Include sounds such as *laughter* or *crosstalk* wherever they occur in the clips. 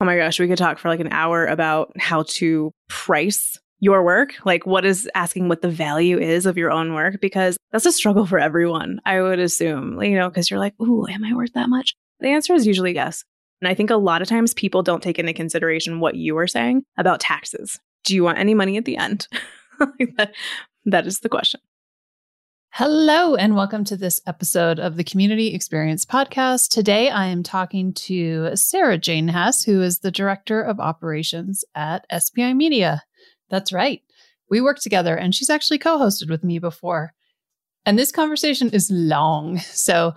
Oh my gosh, we could talk for like an hour about how to price your work. Like, what is asking what the value is of your own work? Because that's a struggle for everyone, I would assume, you know, because you're like, ooh, am I worth that much? The answer is usually yes. And I think a lot of times people don't take into consideration what you are saying about taxes. Do you want any money at the end? *laughs* that, that is the question. Hello, and welcome to this episode of the Community Experience Podcast. Today, I am talking to Sara Jane Hess, who is the Director of Operations at SPI Media. That's right. We work together, and she's actually co hosted with me before. And this conversation is long. So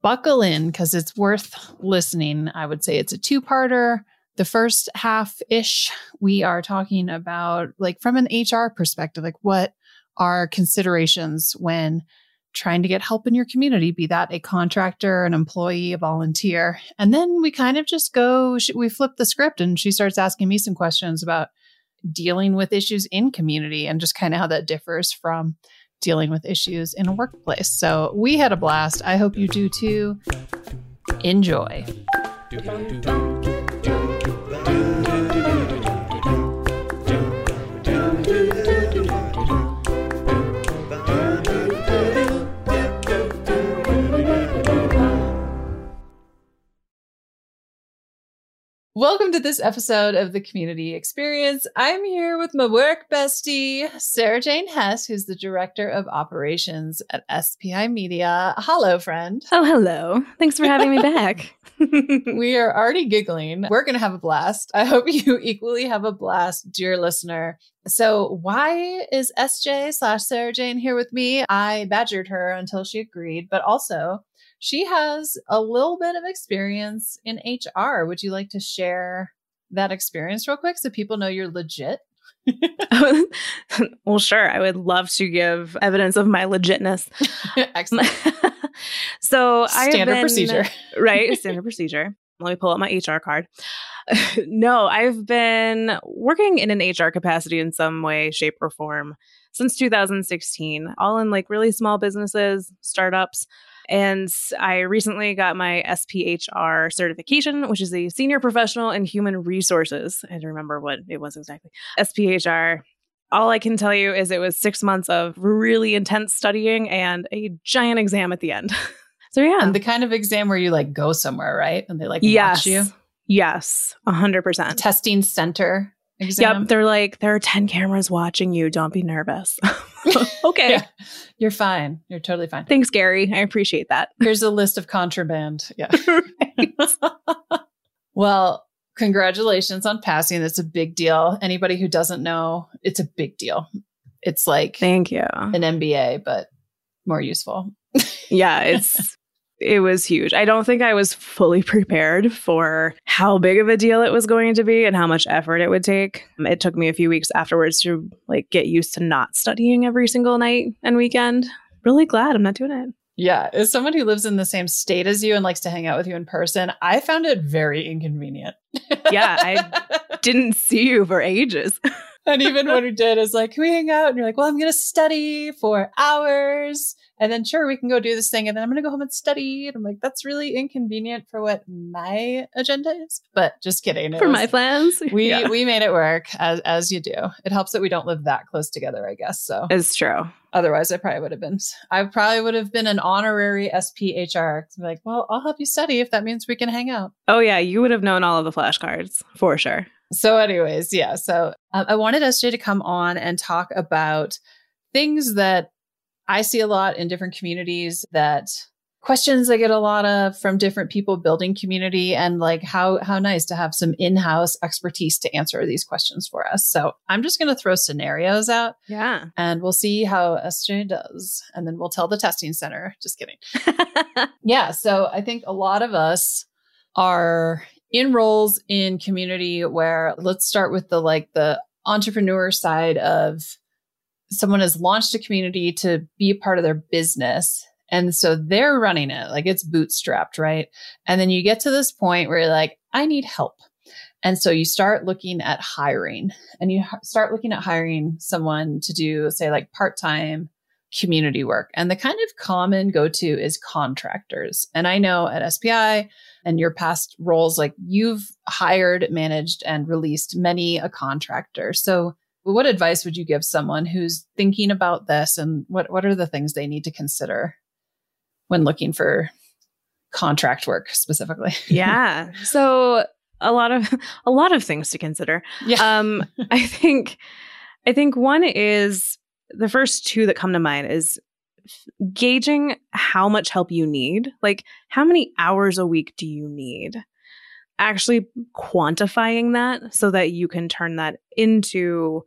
buckle in because it's worth listening. I would say it's a two parter. The first half ish, we are talking about, like, from an HR perspective, like, what are considerations when trying to get help in your community, be that a contractor, an employee, a volunteer. And then we kind of just go, we flip the script and she starts asking me some questions about dealing with issues in community and just kind of how that differs from dealing with issues in a workplace. So we had a blast. I hope you do too. Enjoy. Welcome to this episode of the Community Experience. I'm here with my work bestie, Sara Jane Hess, who's the Director of Operations at SPI Media. Hello, friend. Oh, hello. Thanks for having me back. *laughs* *laughs* we are already giggling. We're going to have a blast. I hope you equally have a blast, dear listener. So, why is SJ slash Sara Jane here with me? I badgered her until she agreed, but also she has a little bit of experience in HR. Would you like to share that experience real quick so people know you're legit? *laughs* well, sure. I would love to give evidence of my legitness. Excellent. *laughs* so, I standard procedure, *laughs* right? Standard procedure. Let me pull up my HR card. no, I've been working in an HR capacity in some way, shape, or form since 2016, all in like really small businesses, startups. And I recently got my SPHR certification, which is a senior professional in human resources. I don't remember what it was exactly. SPHR. All I can tell you is it was six months of really intense studying and a giant exam at the end. *laughs* so yeah, and the kind of exam where you like go somewhere, right? And they like yes. watch you. Yes, a hundred percent. Testing center exam. Yep, they're like there are ten cameras watching you. Don't be nervous. *laughs* *laughs* okay. Yeah. You're fine. You're totally fine. Thanks, Gary. I appreciate that. *laughs* Here's a list of contraband. Yeah. well, congratulations on passing. It's a big deal. Anybody who doesn't know, it's a big deal. It's like thank you. An MBA, but more useful. yeah, it's it was huge. I don't think I was fully *laughs* prepared for how big of a deal it was going to be and how much effort it would take. It took me a few weeks afterwards to like get used to not studying every single night and weekend. Really glad I'm not doing it. Yeah, as someone who lives in the same state as you and likes to hang out with you in person, I found it very inconvenient. yeah, I *laughs* didn't see you for ages. *laughs* and even when we did, it's like, can we hang out? And you're like, well, I'm going to study for hours. And then sure we can go do this thing. And then i'm going to go home and study. And i'm like that's really inconvenient for what my agenda is. But just kidding. For was, my plans? *laughs* We yeah. we made it work as as you do. It helps that we don't live that close together i guess so. It's true. Otherwise i probably would have been i probably would have been an honorary sphr like well i'll help you study if that means we can hang out. Oh yeah you would have known all of the flashcards for sure so anyways yeah so um, i wanted sj to come on and talk about things that I see a lot in different communities that questions I get a lot of from different people building community and like how how nice to have some in-house expertise to answer these questions for us. So I'm just going to throw scenarios out. Yeah. And we'll see how SJ does and then we'll tell the testing center. Just kidding. *laughs* yeah, so I think a lot of us are in roles in community where let's start with the like the entrepreneur side of someone has launched a community to be a part of their business. And so they're running it like it's bootstrapped, right? And then you get to this point where you're like, I need help. And so you start looking at hiring and you start looking at hiring someone to do, say, like part time community work. And the kind of common go to is contractors. And I know at SPI and your past roles, like you've hired, managed, and released many a contractor. So what advice would you give someone who's thinking about this and what, what are the things they need to consider when looking for contract work specifically? *laughs* yeah. So a lot of a lot of things to consider. Yeah. Um I think I think one is the first two that come to mind is gauging how much help you need. Like how many hours a week do you need? Actually quantifying that so that you can turn that into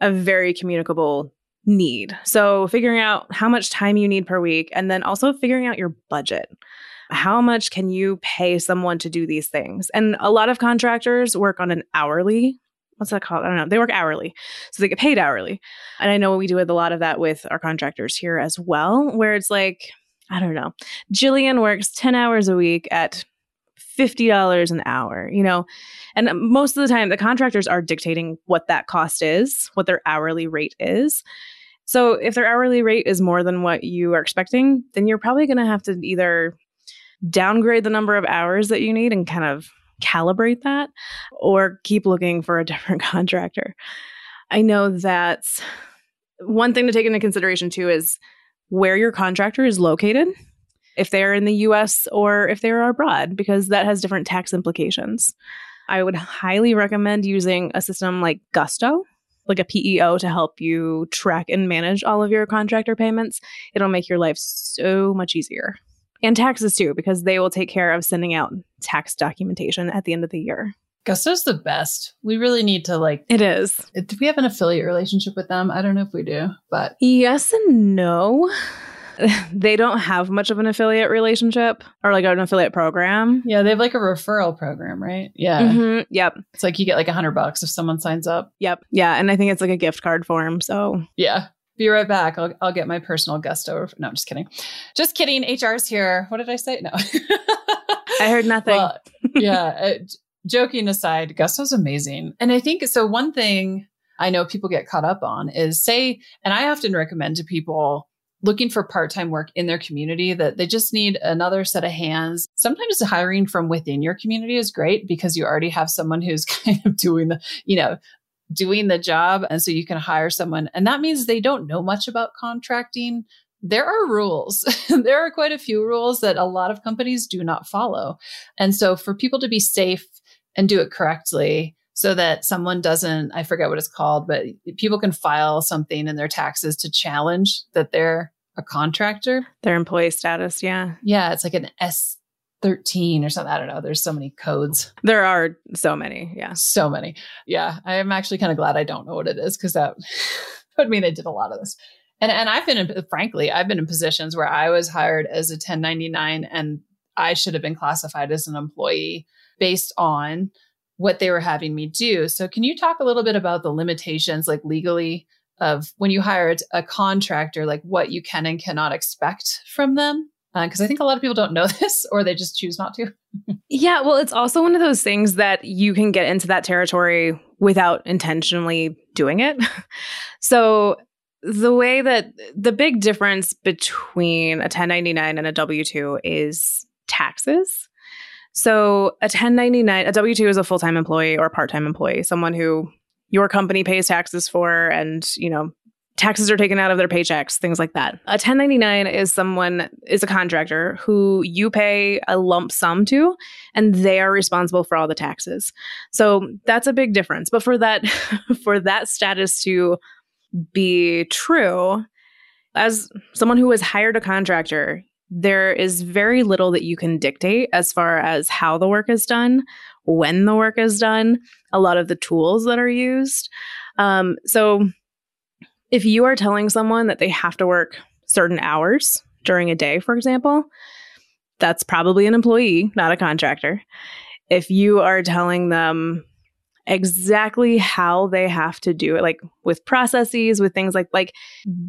a very communicable need. So, figuring out how much time you need per week and then also figuring out your budget. How much can you pay someone to do these things? And a lot of contractors work on an hourly what's that called? I don't know. They work hourly. So they get paid hourly. And I know we do a lot of that with our contractors here as well, where it's like, I don't know. Jillian works 10 hours a week at $50 an hour, you know? And most of the time, the contractors are dictating what that cost is, what their hourly rate is. So if their hourly rate is more than what you are expecting, then you're probably going to have to either downgrade the number of hours that you need and kind of calibrate that or keep looking for a *laughs* different contractor. I know that one thing to take into consideration too is where your contractor is located if they're in the US or if they're abroad, because that has different tax implications. I would highly recommend using a system like Gusto, like a PEO to help you track and manage all of your contractor payments. It'll make your life so much easier. And taxes too, because they will take care of sending out tax documentation at the end of the year. Gusto's the best. We really need to like. It is. Do we have an affiliate relationship with them? I don't know if we do, but. Yes and no. *laughs* they don't have much of an affiliate relationship or like an affiliate program. Yeah, they have like a referral program, right? Yeah. Mm-hmm. Yep. It's like you get like a hundred bucks if someone signs up. Yep. Yeah, and I think it's like a gift card form. So yeah. Be right back. I'll, I'll get my personal gusto. No, I'm just kidding. Just kidding. HR's here. What did I say? No. *laughs* I heard nothing. Well, yeah. Uh, joking aside, Gusto's amazing. And I think so. One thing I know people get caught up on is say, and I often recommend to people looking for part-time work in their community that they just need another set of hands. Sometimes hiring from within your community is great because you already have someone who's *laughs* kind of doing the, you know, doing the job. And so you can hire someone. And that means they don't know much about contracting. There are rules. *laughs* there are quite a few rules that a lot of companies do not follow. And so for people to be safe and do it correctly, so that someone doesn't, I forget what it's called, but people can file something in their taxes to challenge that they're a contractor. Their employee status, yeah. Yeah, it's like an S 13 or something. I don't know. There's so many codes. There are so many. Yeah. So many. Yeah. I am actually kind of glad I don't know what it is because that *laughs* would mean I did a lot of this. And and I've been in, frankly, I've been in positions where I was hired as a 1099 and I should have been classified as an employee based on what they were having me do. So can you talk a little bit about the limitations like legally of when you hire a contractor, like what you can and cannot expect from them? Because uh, I think a lot of people don't know *laughs* this or they just choose not to. yeah, well, it's also one of those things that you can get into that territory without intentionally doing it. *laughs* so, the way that the big difference between a 1099 and a W 2 is taxes. So a 1099, a W 2 is a full time employee or a part time employee, someone who your company pays taxes for and, you know, taxes are taken out of their paychecks, things like that. A 1099 is someone is a contractor who you pay a lump sum to and they are responsible for all the taxes. So that's a big difference. But for that *laughs* for that status to be true, as someone who has hired a contractor, there is very little that you can dictate as far as how the work is done, when the work is done, a lot of the tools that are used. Um, so, if you are telling someone that they have to work certain hours during a day, for example, that's probably an employee, not a contractor. If you are telling them exactly how they have to do it like with processes with things like like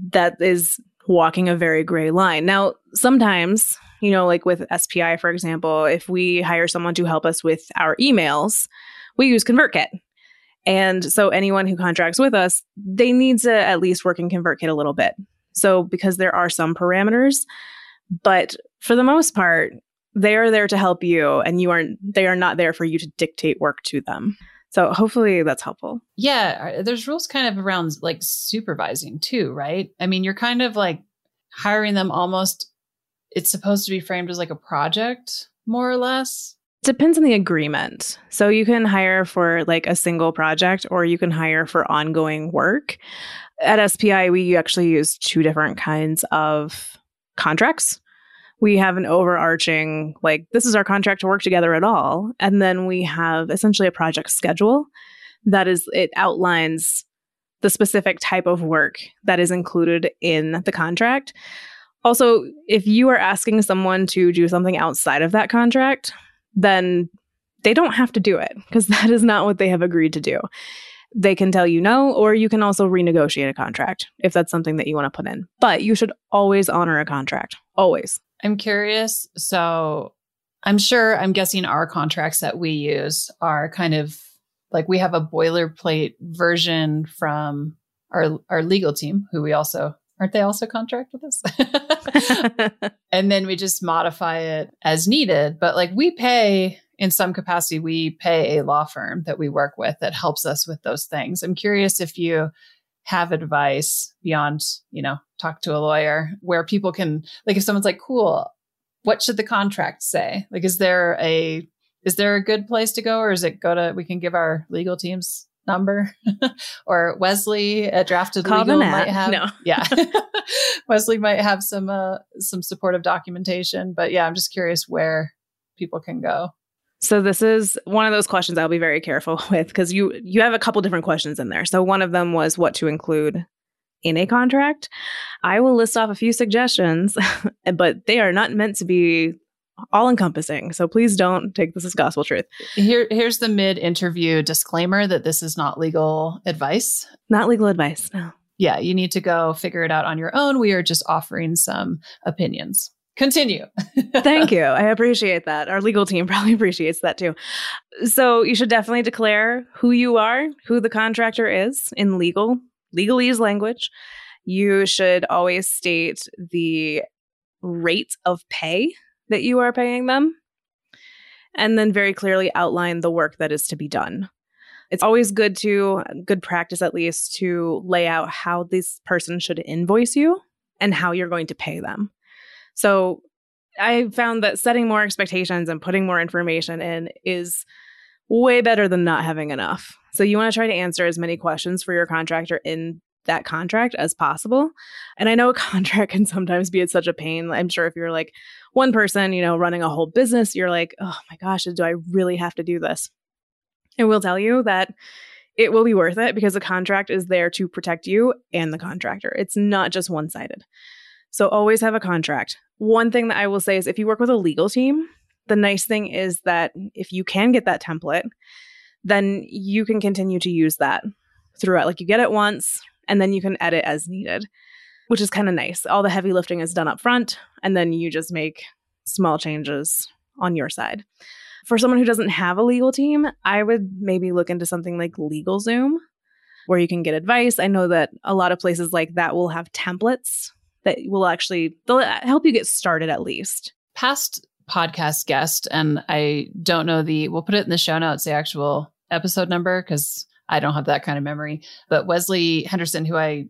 that is walking a very gray line now sometimes you know like with spi for example if we hire someone to help us with our emails we use convertkit and so anyone who contracts with us they need to at least work in convertkit a little bit so because there are some parameters but for the most part they are there to help you and you aren't they are not there for you to dictate work to them so hopefully that's helpful. Yeah, uh, there's rules kind of around like supervising too, right? I mean, you're kind of like hiring them almost it's supposed to be framed as like a project more or less. Depends on the agreement. So you can hire for like a single project or you can hire for ongoing work. At SPI, we actually use two different kinds of contracts we have an overarching like this is our contract to work together at all and then we have essentially a project schedule that is it outlines the specific type of work that is included in the contract also if you are asking someone to do something outside of that contract then they don't have to do it because *laughs* that is not what they have agreed to do they can tell you no, or you can also renegotiate a contract if that's something that you want to put in. But you should always honor a contract, always. I'm curious. So I'm sure, I'm guessing our contracts that we use are kind of like we have a boilerplate version from our our legal team, who we also aren't they also contract with us? *laughs* *laughs* and then we just modify it as needed. But like we pay in some capacity, we pay a law firm that we work with that helps us with those things. I'm curious if you have advice beyond, you know, talk to a lawyer where people can, like, if someone's like, cool, what should the contract say? Like, is there a, is there a good place to go or is it go to, we can give our legal teams number *laughs* or Wesley at drafted Call legal might have, no. *laughs* yeah, *laughs* Wesley might have some, uh, some supportive documentation, but yeah, I'm just curious where people can go. So this is one of those questions I'll be very careful with because you you have a couple different questions in there. So one of them was what to include in a contract. I will list off a few suggestions, but they are not meant to be all encompassing. So please don't take this as gospel truth. Here here's the mid-interview disclaimer that this is not legal advice. Not legal advice. No. Yeah, you need to go figure it out on your own. We are just offering some opinions. Continue. *laughs* Thank you. I appreciate that. Our legal team *laughs* probably appreciates that too. So you should definitely declare who you are, who the contractor is in legal, legalese language. You should always state the rate of pay that you are paying them, and then very clearly outline the work that is to be done. It's always good to, good practice at least, to lay out how this person should invoice you and how you're going to pay them. So I found that setting more expectations and putting more information in is way better than not having enough. So you want to try to answer as many questions for your contractor in that contract as possible. And I know a *laughs* contract can sometimes be at such a pain. I'm sure if you're like one person, you know, running a whole business, you're like, oh my gosh, do I really have to do this? I will tell you that it will be worth it because the contract is there to protect you and the contractor. It's not just one sided. So always have a contract. One thing that I will say is if you work with a legal team, the nice thing is that if you can get that template, then you can continue to use that throughout. Like you get it once and then you can edit as needed, which is kind of nice. All the heavy lifting is done up front and then you just make small changes on your side. For someone who doesn't have a legal team, I would maybe look into something like LegalZoom where you can get advice. I know that a lot of places like that will have templates that will actually they'll help you get started at least. Past podcast guest, and I don't know the we'll put it in the show notes, the actual episode number, because I don't have that kind of memory. But Wesley Henderson, who I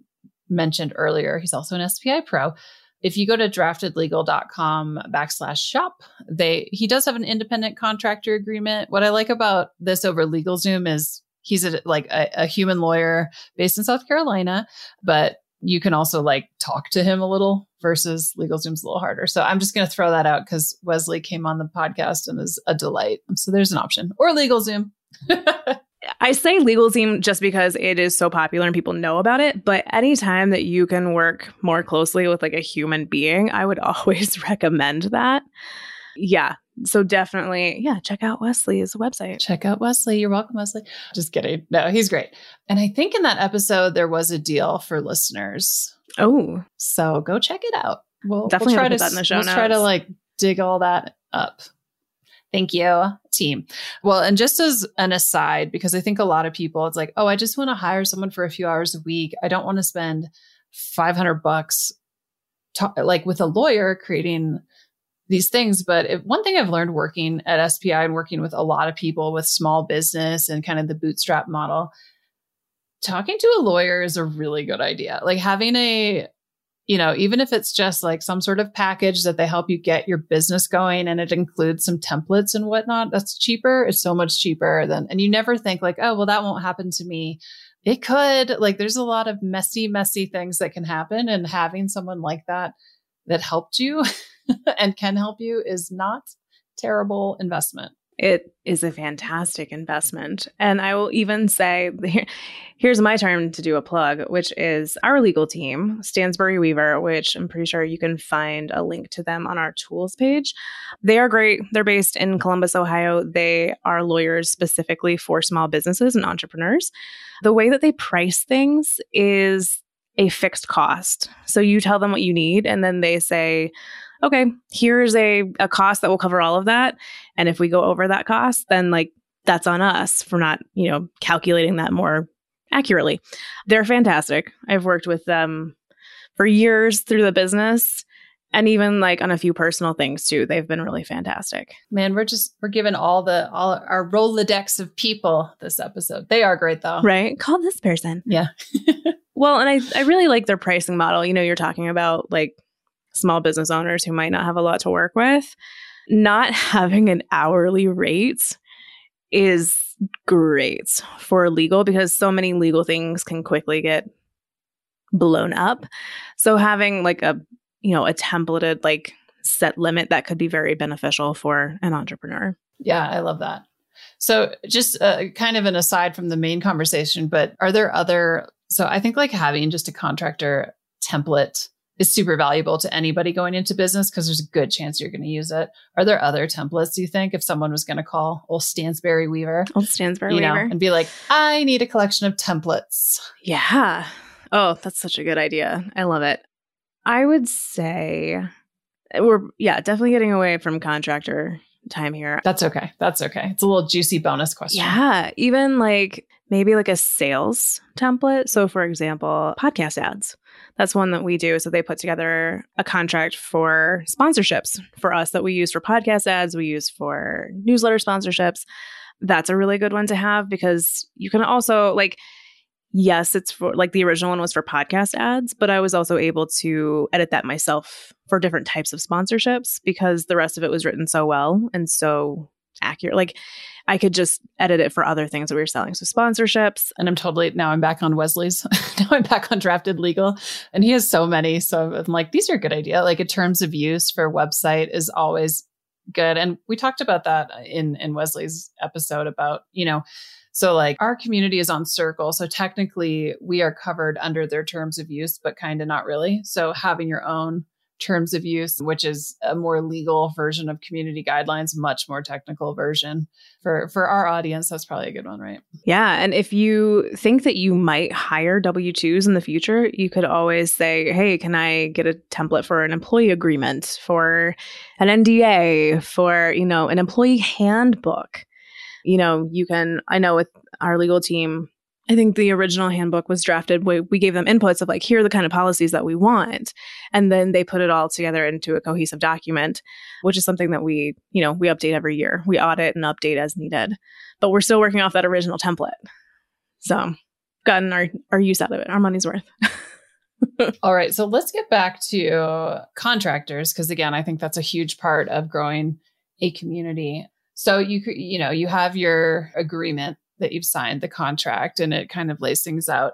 mentioned earlier, he's also an SPI pro. If you go to draftedlegal.com backslash shop, they he does have an independent contractor agreement. What I like about this over LegalZoom is he's a, like a, a human lawyer based in South Carolina, but you can also like talk to him a little versus LegalZoom's a little harder. So I'm just going to throw that out because Wesley came on the podcast and is a delight. So there's an option or LegalZoom. *laughs* I say LegalZoom just because it is so popular and people know about it. But anytime that you can work more closely with like a human being, I would *laughs* always recommend that. Yeah, so definitely, yeah, check out Wesley's website. Check out Wesley. You're welcome, Wesley. Just kidding. No, he's great. And I think in that episode there was a deal for listeners. Oh, so go check it out. We'll definitely we'll try to that in the show we'll notes. try to like dig all that up. Thank you, team. Well, and just as an aside, because I think a lot of people, it's like, oh, I just want to hire someone for a few hours a week. I don't want to spend 500 bucks to, like with a lawyer creating these things. But if, one thing I've learned working at SPI and working with a lot of people with small business and kind of the bootstrap model, talking to a lawyer is a really good idea. Like having a you know, even if it's just like some sort of package that they help you get your business going and it includes some templates and whatnot, that's cheaper. It's so much cheaper than, and you never think like, oh, well, that won't happen to me. It could. Like, there's a lot of messy, messy things that can happen. And having someone like that that helped you *laughs* and can help you is not terrible investment. It is a fantastic investment. And I will even say here's my turn to do a plug, which is our legal team, Stansbury Weaver, which I'm pretty sure you can find a link to them on our tools page. They are great. They're based in Columbus, Ohio. They are lawyers specifically for small businesses and entrepreneurs. The way that they price things is a fixed cost. So you tell them what you need, and then they say, okay, here's a, a cost that will cover all of that. And if we go over that cost, then like that's on us for not, you know, calculating that more accurately. They're fantastic. I've worked with them for years through the business and even like on a few personal things too. They've been really fantastic. Man, we're just we're given all the all our Rolodex of people this episode. They are great though. Right? Call this person. Yeah. *laughs* well, and I I really like their pricing model. You know, you're talking about like small business owners who might not have a lot to work with. Not *laughs* having an hourly rate is great for legal because so many legal things can quickly get blown up. So having like a, you know, a templated like set limit that could be very beneficial for an entrepreneur. Yeah, I love that. So just uh, kind of an aside from the main conversation, but are there other so I think like having just a contractor template is super valuable to anybody going into business because there's a good chance you're going to use it. Are there other templates do you think if someone was going to call old Stansbury Weaver, old Stansbury you know, Weaver, and be like, I need a collection of templates? Yeah. Oh, that's such a good idea. I love it. I would say we're yeah definitely getting away from contractor time here. That's okay. That's okay. It's a little juicy bonus question. Yeah, even like maybe like a sales template. So, for example, podcast ads. That's one that we do. So, they put together a contract for sponsorships for us that we use for podcast ads, we use for newsletter sponsorships. That's a really good one to have because you can also, like, yes, it's for like the original one was for podcast ads, but I was also able to edit that myself for different types of sponsorships because the rest of it was written so well and so accurate. Like I could just edit it for other things that we were selling. So sponsorships. And I'm totally now I'm back on Wesley's. *laughs* now I'm back on drafted legal. And he has so many. So I'm like, these are a good idea. Like a terms of use for website is always good. And we talked about that in in Wesley's episode about, you know, so like our community is on Circle. So technically we are covered under their terms of use, but kind of not really. So having your own terms of use, which is a more legal version of community guidelines, much more technical version for for our audience. That's probably a good one, right? Yeah, and if you think that you might hire W twos in the future, you could always say, "Hey, can I get a template for an employee agreement, for an NDA, for you know an employee handbook?" You know, you can. I know with our legal team, I think the original handbook was drafted. We, we gave them inputs of like, here are the kind of policies that we want. And then they put it all together into a cohesive document, which is something that we, you know, we update every year. We audit and update as needed. But we're still working off that original template. So gotten our, our use out of it, our money's worth. *laughs* all right. So let's get back to contractors. Cause again, I think that's a huge part of growing a community. So you you know, you have your agreement that you've signed the contract and it kind of lays things out.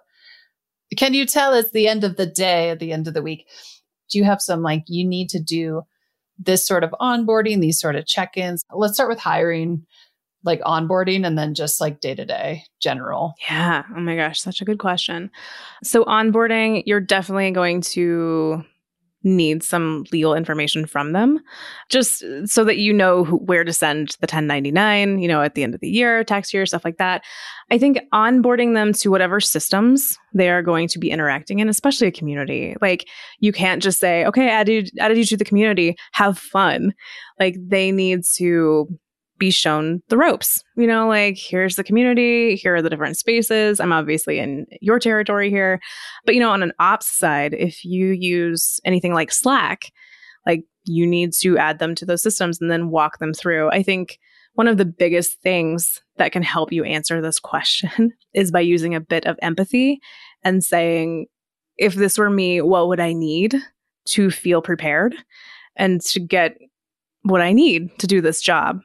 Can you tell it's the end of the day, at the end of the week? Do you have some like you need to do this sort of onboarding, these sort of check ins? Let's start with hiring, like onboarding, and then just like day to day general. Yeah. Oh my gosh, such a good question. So, onboarding, you're definitely going to need some legal information from them just so that you know who, where to send the 1099 you know at the end of the year tax year stuff like that. I think onboarding them to whatever systems they are going to be interacting in especially a community. Like you can't just say okay added, added you to the community. Have fun. Like they need to be shown the ropes. You know, like here's the community, here are the different spaces. I'm obviously in your territory here. But, you know, on an ops side, if you use anything like Slack, like you need to add them to those systems and then walk them through. I think one of the biggest things that can help you answer this question *laughs* is by using a bit of empathy and saying, if this were me, what would I need to feel prepared and to get what I need to do this job?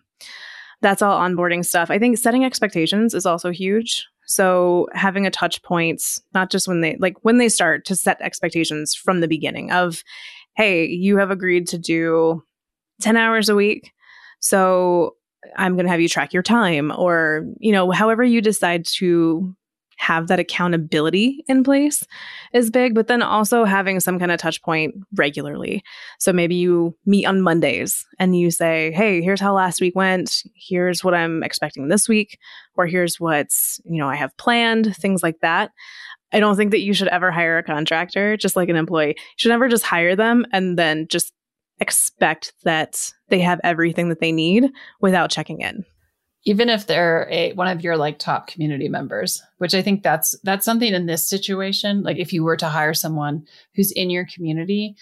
That's all onboarding stuff. I think setting expectations is also huge. So having a touch points, not just when they like when they start to set expectations from the beginning of, hey, you have agreed to do 10 hours a week. So I'm going to have you track your time or, you know, however you decide to have that accountability in place is big, but then also having some kind of touch point regularly. So maybe you meet on Mondays and you say, Hey, here's how last week went. Here's what I'm expecting this week, or here's what's, you know, I have planned, things like that. I don't think that you should ever hire a contractor just like an employee. You should never just hire them and then just expect that they have everything that they need without checking in even if they're a one of your like top community members which i think that's that's something in this situation like if you were to hire someone who's in your community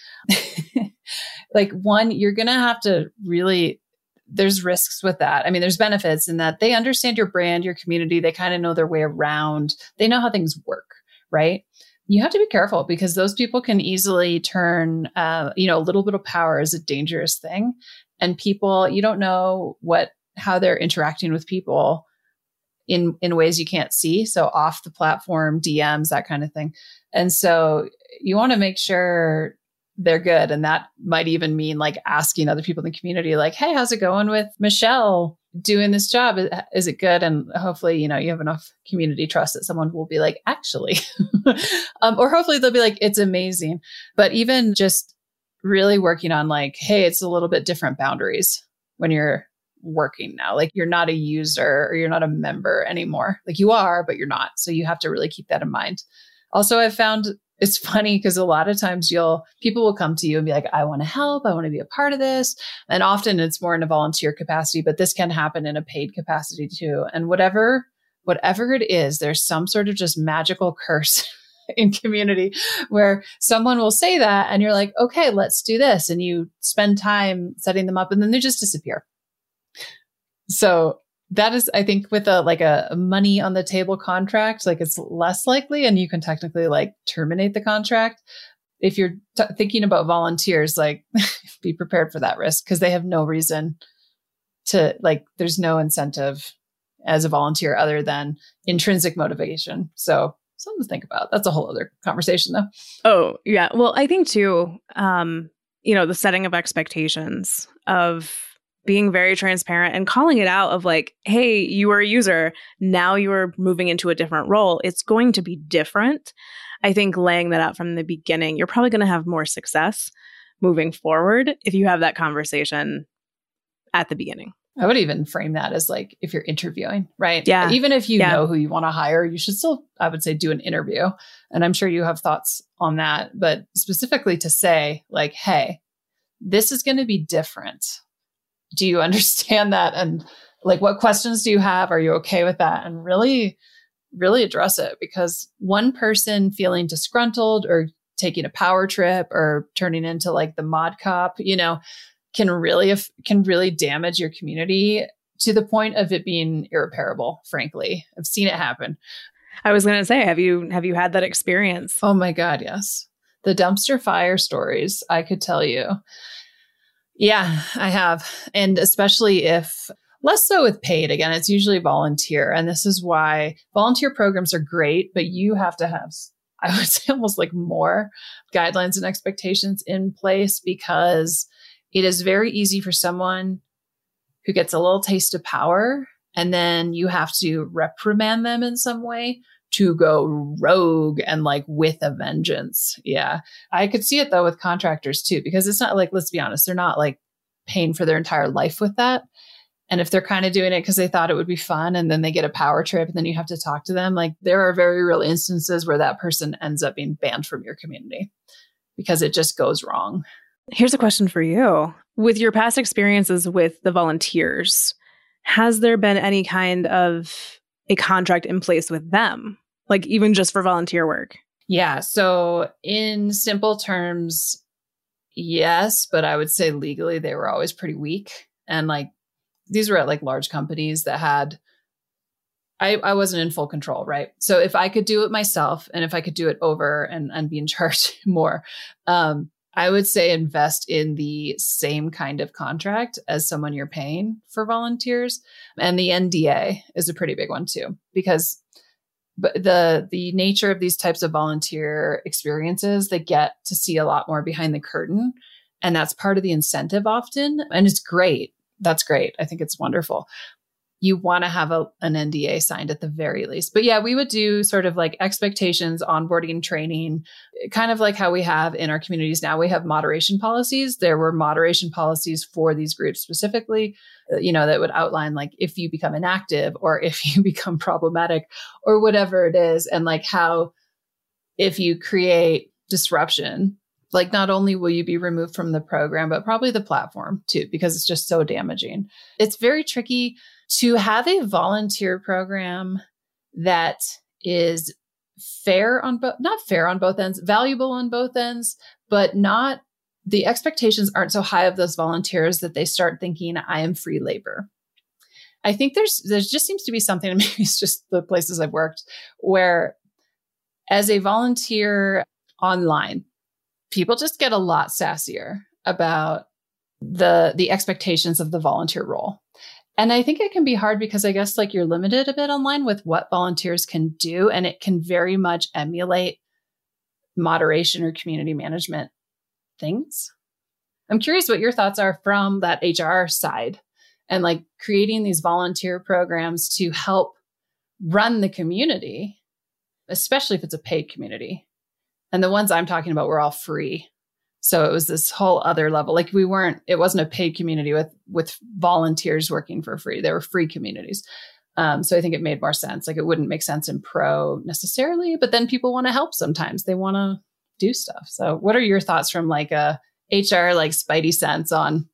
*laughs* like one you're going to have to really there's risks with that. I mean there's benefits in that they understand your brand your community they kind of know their way around they know how things work right? You have to be careful because those people can easily turn uh, you know a little bit of power is a dangerous thing and people you don't know what how they're interacting with people in in ways you can't see. So off the platform dms that kind of thing. And so you want to make sure they're good. And that might even mean like asking other people in the community like hey how's it going with michelle doing this job? Is, it good? And hopefully you know you have enough community trust that someone will be like actually. *laughs* Um, or hopefully they'll be like it's amazing. But even just really working on like hey it's a little bit different boundaries when you're working now. Like you're not a user or you're not a member anymore. Like you are, but you're not. So you have to really keep that in mind. Also, I've found it's funny because a lot of times you'll people will come to you and be like, I want to help, I want to be a part of this. And often it's more in a volunteer capacity, but this can happen in a paid capacity too. And whatever, whatever it is, there's some sort of just magical curse *laughs* in community where someone will say that and you're like, okay, let's do this. And you spend time setting them up and then they just disappear. So that is, I think, with a like a money on the table contract, like it's less likely, and you can technically like terminate the contract. If you're t- thinking about volunteers, like *laughs* be prepared for that risk because they have no reason to like. There's no incentive as a volunteer other than intrinsic motivation. So something to think about. That's a whole other conversation, though. Oh yeah, well, I think too. Um, you know, the setting of expectations of being very transparent and calling it out of like, hey, you are a user. Now you are moving into a different role. It's going to be different. I think laying that out from the beginning, you're probably going to have more success moving forward if you have that conversation at the beginning. I would even frame that as like if you're interviewing, right? Yeah. Even if you yeah. know who you want to hire, you should still, I would say, do an interview. And I'm sure you have thoughts on that, but specifically to say, like, hey, this is going to be different do you *laughs* understand that? And like what questions do you have? Are you okay with that? And really really address it because one person feeling disgruntled or taking a power trip or turning into like the mod cop you know can really can really damage your community to the point of it being irreparable frankly. I've seen it happen. I was going to say have you have you had that experience? Oh my god yes. The dumpster fire stories i could tell you yeah, I have. And especially if less so with paid, again, it's usually volunteer. And this is why volunteer programs are great, but you have to have, I would *laughs* say, almost like more guidelines and expectations in place because it is very easy for someone who gets a little taste of power and then you have to reprimand them in some way to go rogue and like with a vengeance. Yeah. I could see it though with contractors too, because it's not like, let's be honest, they're not like paying for their entire life with that. And if they're kind of doing it because they thought it would be fun and then they get a power trip and then you have to talk to them, like there are very real instances where that person ends up being banned from your community because it just goes wrong. Here's a question for you. With your past experiences with the volunteers, has there been any kind of a contract in place with them? Like even just for volunteer work? Yeah. So, in simple terms, yes, but I would say legally they were always pretty weak. And like these were at like large companies that had I, I wasn't in full control, right? So if I could do it myself and if I could do it over and, and be in *laughs* charge more, um, I would say invest in the same kind of contract as someone you're paying for volunteers. And the NDA is a pretty big one too, because but the the nature of these types of volunteer experiences, they get to see a lot more behind the curtain. And that's part of the incentive often. And it's great that's great. I think it's wonderful. You want to have a, an NDA signed at the very least. But yeah, we would do sort of like expectations, onboarding training, kind of like how we have in our communities now. We have moderation policies. There were moderation policies for these groups specifically, uh, you know, that would outline like if you become inactive or *laughs* if you become problematic or whatever it is, and like how if you create disruption like not only will you be removed from the program but probably the platform too because it's just so damaging it's very tricky to have a volunteer program that is fair on both not fair on both ends valuable on both ends but not the expectations aren't so high of those volunteers that they start thinking i am free labor i think there's there just seems to be something *laughs* maybe it's just the places i've worked where as a volunteer online people just get a lot sassier about the the expectations of the volunteer role. And I think it can be hard because I guess like you're limited a bit online with what volunteers can do and it can very much emulate moderation or community management things. I'm curious what your thoughts are from that HR side and like creating these volunteer programs to help run the community, especially if it's a paid community. And the ones I'm talking about were all free. So it was this whole other level. Like we weren't, it wasn't a paid community with with volunteers working for free. They were free communities. Um, so I think it made more sense. Like it wouldn't make sense in pro necessarily, but then people want to help sometimes. They want to do stuff. So what are your thoughts from like a HR like spidey sense on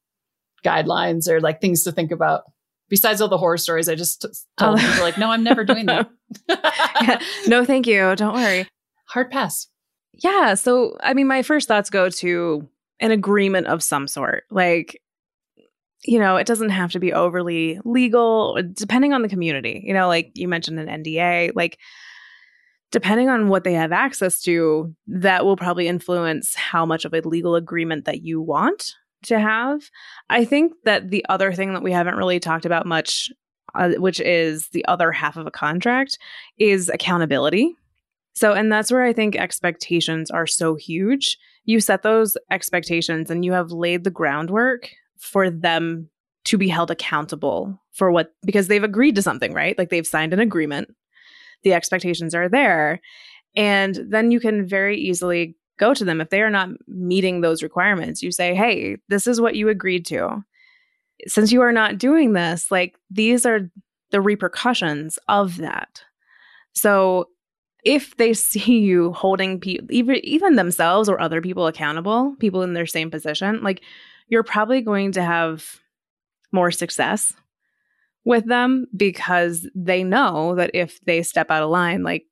guidelines or like things to think about? Besides all the horror stories I just told oh. people, like, no, I'm never doing that. *laughs* yeah. No, thank you. Don't worry. Hard pass. Yeah. So, I mean, my first thoughts go to an agreement of some sort. Like, you know, it doesn't have to be overly legal, depending on the community. You know, like you mentioned an NDA, like, depending on what they have access to, that will probably influence how much of a legal agreement that you want to have. I think that the other thing that we haven't really talked about much, uh, which is the other half of a contract, is accountability. So, and that's where I think expectations are so huge. You set those expectations and you have laid the groundwork for them to be held accountable for what, because they've agreed to something, right? Like they've signed an agreement. The expectations are there. And then you can very easily go to them if they are not meeting those requirements. You say, hey, this is what you agreed to. Since you are not doing this, like these are the repercussions of that. So if they *laughs* see you holding people even even themselves or other people accountable people in their same position like you're probably going to have more success with them because they know that if they step out of line like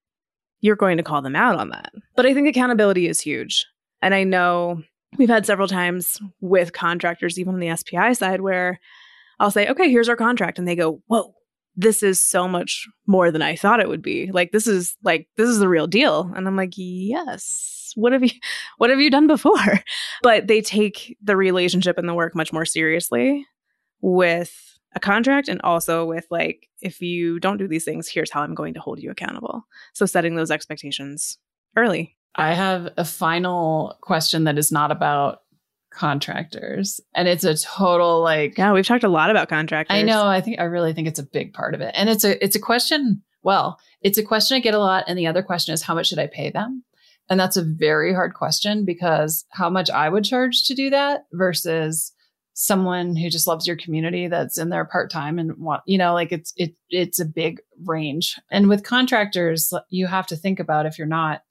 you're going to call them out on that. But i think accountability is huge. And i know we've had several times with contractors even on the spi side where i'll say okay here's our contract. And they go whoa this is so much more than I thought it would be. Like this is like this is the real deal. And I'm like, yes. What have you *laughs* what have you done before? *laughs* But they take the relationship and the work much more seriously with a contract and also with like if you don't do these things, here's how I'm going to hold you accountable. So setting those expectations early. I have a final question that is not about contractors and it's a total like yeah we've talked a lot about contractors i know i think i really think it's a big part of it and it's a it's a question Well, it's a question I get a lot. And the other question is, how much should I pay them? And that's a very hard question because how much I would charge to do that versus someone who just loves your community that's in there part time and want, you know, like it's, it, it's a big range. And with contractors, you have to think about if you're not,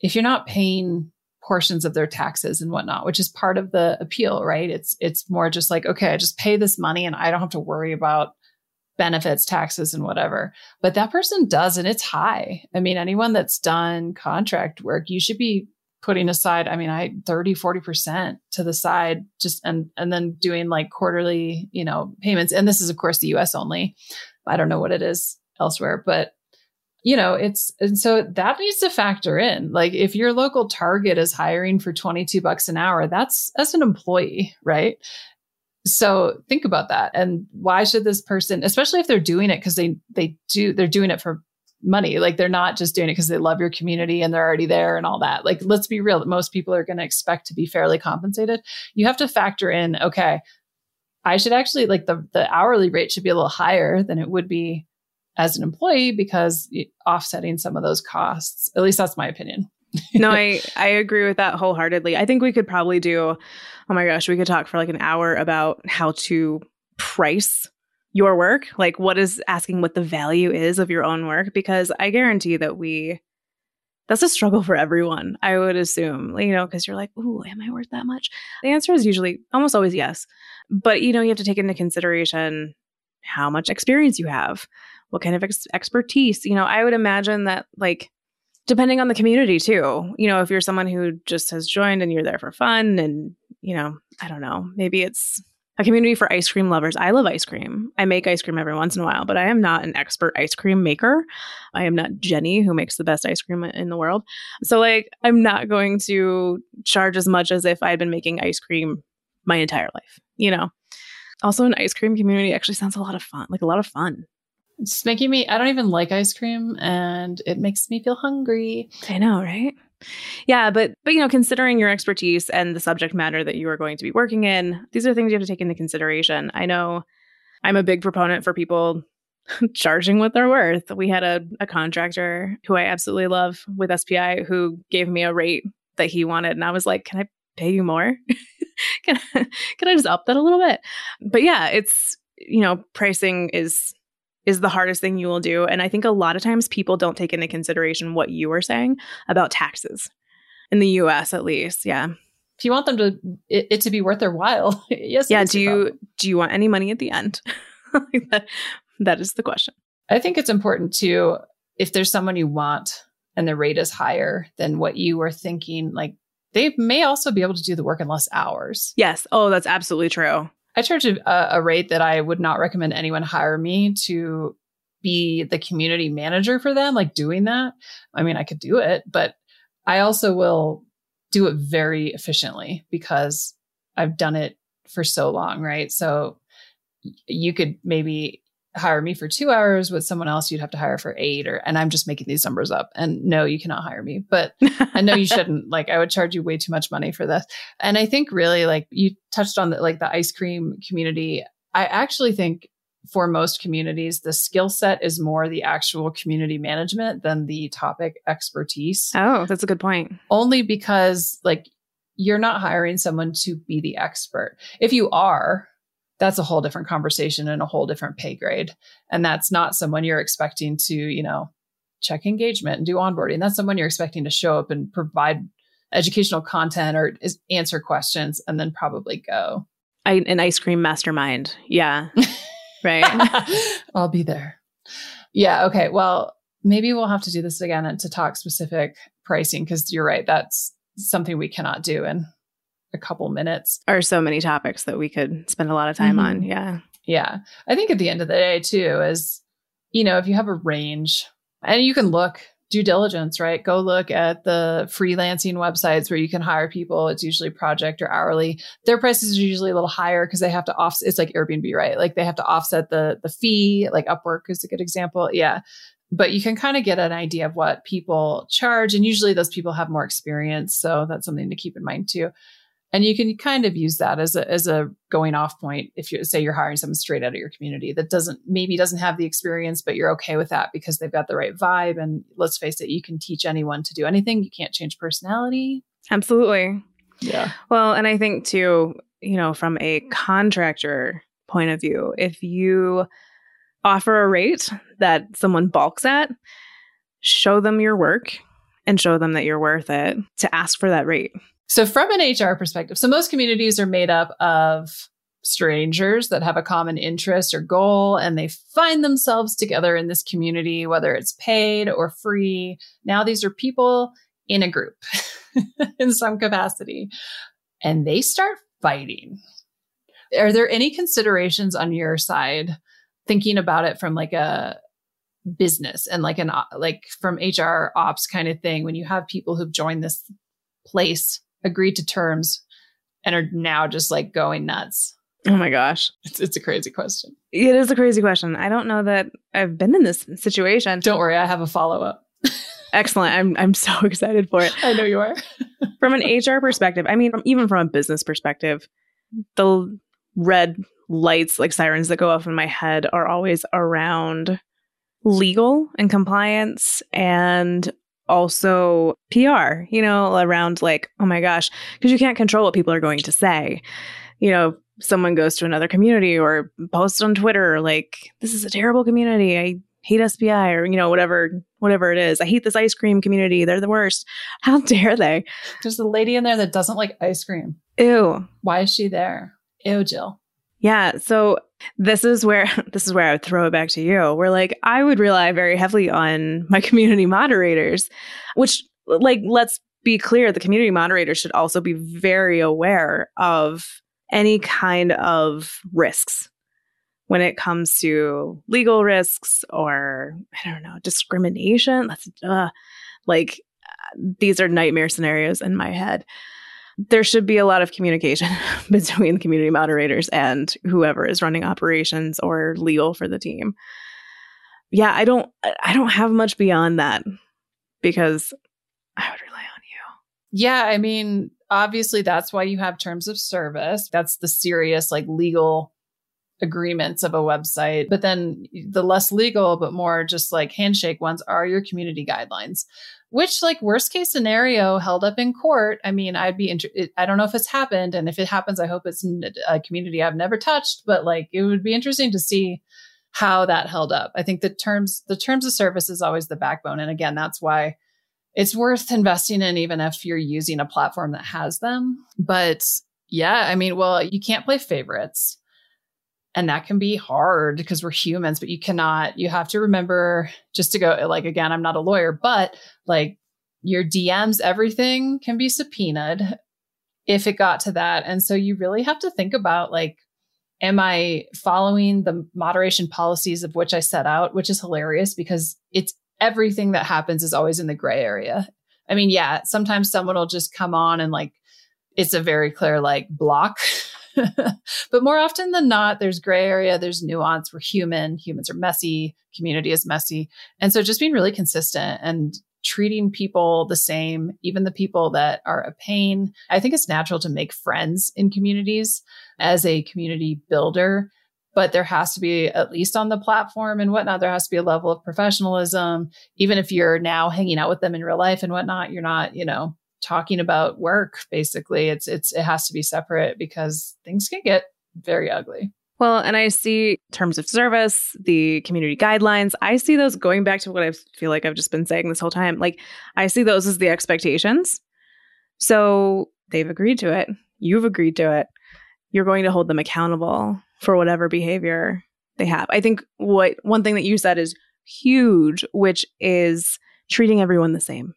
if you're not paying portions of their taxes and whatnot, which is part of the appeal, right? It's, it's more just like, okay, I just pay this money and I don't have to worry about benefits, taxes, and whatever. But that person does, and it's high. I mean, anyone that's done contract work, you should be putting aside, I mean, I 30, 40% to the side, just and and then doing like quarterly, you know, payments. And this is of course the US only. I don't know what it is elsewhere, but you know, it's and so that needs to factor in. Like if your local Target is hiring for 22 bucks an hour, that's as an employee, right? So think about that. And why should this person, especially if they're doing it because they they do they're doing it for money. Like they're not just doing it because they love your community and they're already there and all that. Like let's be real, that most people are going to expect to be fairly compensated. You have to factor in, okay, I should actually like the the hourly rate should be a little higher than it would be as an employee because offsetting some of those costs. At least that's my opinion no, I I agree with that wholeheartedly. I think we could probably do oh my gosh, we could talk for like an hour about how to price your work, like what is asking what the value is of your own work because I guarantee that we that's a struggle for everyone. I would assume, you know, because you're like, "Ooh, am I worth that much?" The answer is usually almost always yes. But you know, you have to take into consideration how much experience you have, what kind of ex- expertise. You know, I would imagine that like depending on the community too. You know, if you're someone who just has joined and you're there for fun and, you know, I don't know, maybe it's a community for ice cream lovers. I love ice cream. I make ice cream every once in a while, but I am not an expert ice cream maker. I am not Jenny who makes the best ice cream in the world. So like I'm not going to charge as much as if I'd been making ice cream my entire life, you know. Also an ice cream community actually sounds a lot of fun, like a lot of fun. It's making me, I don't even like ice cream and it makes me feel hungry. I know, right? Yeah, but but you know, considering your expertise and the subject matter that you are going to be working in, these are things you have to take into consideration. I know I'm a big proponent for people *laughs* charging what they're worth. We had a, a contractor who I absolutely love with SPI who gave me a rate that he wanted, and I was like, "Can I pay you more? *laughs* can I, *laughs* can I just up that a little bit?" But yeah, it's you know, pricing is is the hardest thing you will do. And I think a lot of times people don't take into consideration what you were saying about taxes in the US at least. Yeah. If you want them to it, it to be worth their while, *laughs* yes. Yeah. Do you do you want any money at the end? *laughs* that, that is the question. I think it's important to if there's someone you want and the rate is higher than what you were thinking, like they may also be able to do the work in less hours. Yes. Oh, that's absolutely true. I charge a, a rate that I would not recommend anyone hire me to be the community manager for them, like doing that. I mean, I could do it, but I also will do it very efficiently because I've done it for so long, right? So you could maybe hire me for two hours with someone else you'd have to hire for eight or and i'm just making these numbers up. And no you cannot hire me but *laughs* i know you shouldn't. Like i would charge you way too much money for this. And i think really like you touched on the like the ice cream community. I actually think for most communities the skill set is more the actual community management than the topic expertise. Oh that's a good point. Only because like you're not hiring someone to be the expert. If you are that's a whole different conversation and a whole different pay grade. And that's not someone you're expecting to, you know, check engagement and do onboarding. That's someone you're expecting to show up and provide educational content or answer questions and then probably go. I, an ice cream mastermind. Yeah. *laughs* right. *laughs* I'll be there. Yeah. Okay. Well, maybe we'll have to do this again to talk specific pricing because you're right. That's something we cannot do. And a couple minutes. Are so many topics that we could spend a lot of time mm-hmm. on. Yeah. Yeah. I think at the end of the day, too, is, you know, if you have a range and you can look, due diligence, right? Go look at the freelancing websites where you can hire people. It's usually project or hourly. Their prices are usually a little higher because they have to offset. It's like Airbnb, right? Like they have to offset the the fee. Like Upwork is a good example. Yeah, but you can kind of get an idea of what people charge, and usually those people have more experience, so that's something to keep in mind too. And you can kind of use that as a, as a going off point if you say you're hiring someone straight out of your community that doesn't maybe doesn't have the experience, but you're okay with that because they've got the right vibe. And let's face it, you can teach anyone to do anything. You can't change personality. Absolutely. Yeah. Well, and I think too, you know, from a contractor point of view, if you offer a rate that someone balks at, show them your work and show them that you're worth it to ask for that rate. So, from an HR perspective, so most communities are made up of strangers that have a common interest or goal, and they find themselves together in this community, whether it's paid or free. Now, these are people in a group *laughs* in some capacity, and they start fighting. Are there any considerations on your side thinking about it from like a business and like an like from HR ops kind of thing when you have people who've joined this place, agreed to terms and are now just like going nuts? Oh my gosh. It's it's a crazy question. It is a crazy question. I don't know that I've been in this situation. Don't worry, I have a follow-up. *laughs* Excellent. I'm I'm so *laughs* excited for it. I know you are. *laughs* from an HR perspective, I mean, from, even from a business perspective, the red lights like sirens that go off in my head are always around legal and compliance and also PR, you know, around like, oh my gosh, because you can't control what people are going to say. You know, someone goes to another community or posts on Twitter, like, this is a terrible community. I hate SPI or, you know, whatever, whatever it is. I hate this ice cream community. They're the worst. *laughs* How dare they? There's a lady in there that doesn't like ice cream. Ew. Why is she there? Ew, Jill. Yeah. So this is where *laughs* this is where I would throw it back to you. Where like I would rely very heavily on my *laughs* community moderators, which like let's be clear, the community moderators should also be very aware of any kind of risks when it comes to legal risks or I don't know, discrimination. That's uh, like these are nightmare scenarios in my head there should be a lot of communication *laughs* between the community moderators and whoever is running operations or legal for the team. Yeah, I don't I don't have much beyond that because I would rely on you. Yeah, I mean, obviously that's why you have terms of service. That's the serious like legal agreements of a website. But then the less legal, but more just like handshake ones are your community guidelines, which like worst case scenario held up in court. I mean, I'd be, inter- I don't know if it's happened. And if it happens, I hope it's a community I've never touched, but like it would be interesting to see how that held up. I think the terms, the terms of service is always the backbone. And again, that's why it's worth investing in, even if you're using a platform that has them. But yeah, I mean, well, you can't play favorites and that can be hard because we're humans but you cannot you have to remember just to go like again i'm not a lawyer but like your dms everything can be subpoenaed if it got to that. And so you really have to think about like am i following the moderation policies of which i set out which is hilarious because it's everything that happens is always in the gray area. I mean yeah sometimes someone will just come on and like it's a very clear like block *laughs* *laughs* but more often than not, there's gray area, there's nuance. We're human, humans are messy, community is messy. And so just being really consistent and treating people the same, even the people that are a pain. I think it's natural to make friends in communities as a community builder. But there has to be, at least on the platform and whatnot, there has to be a level of professionalism. Even if you're now hanging out with them in real life and whatnot, you're not, you know, talking about work basically. It's it's it has to be separate because things can get very ugly. Well and i see terms of service the community guidelines. I see those going back to what i feel like i've just been saying this whole time. Like i see those as the expectations. So they've agreed to it. You've agreed to it. You're going to hold them accountable for whatever behavior they have. I think what one thing that you said is huge which is treating everyone the same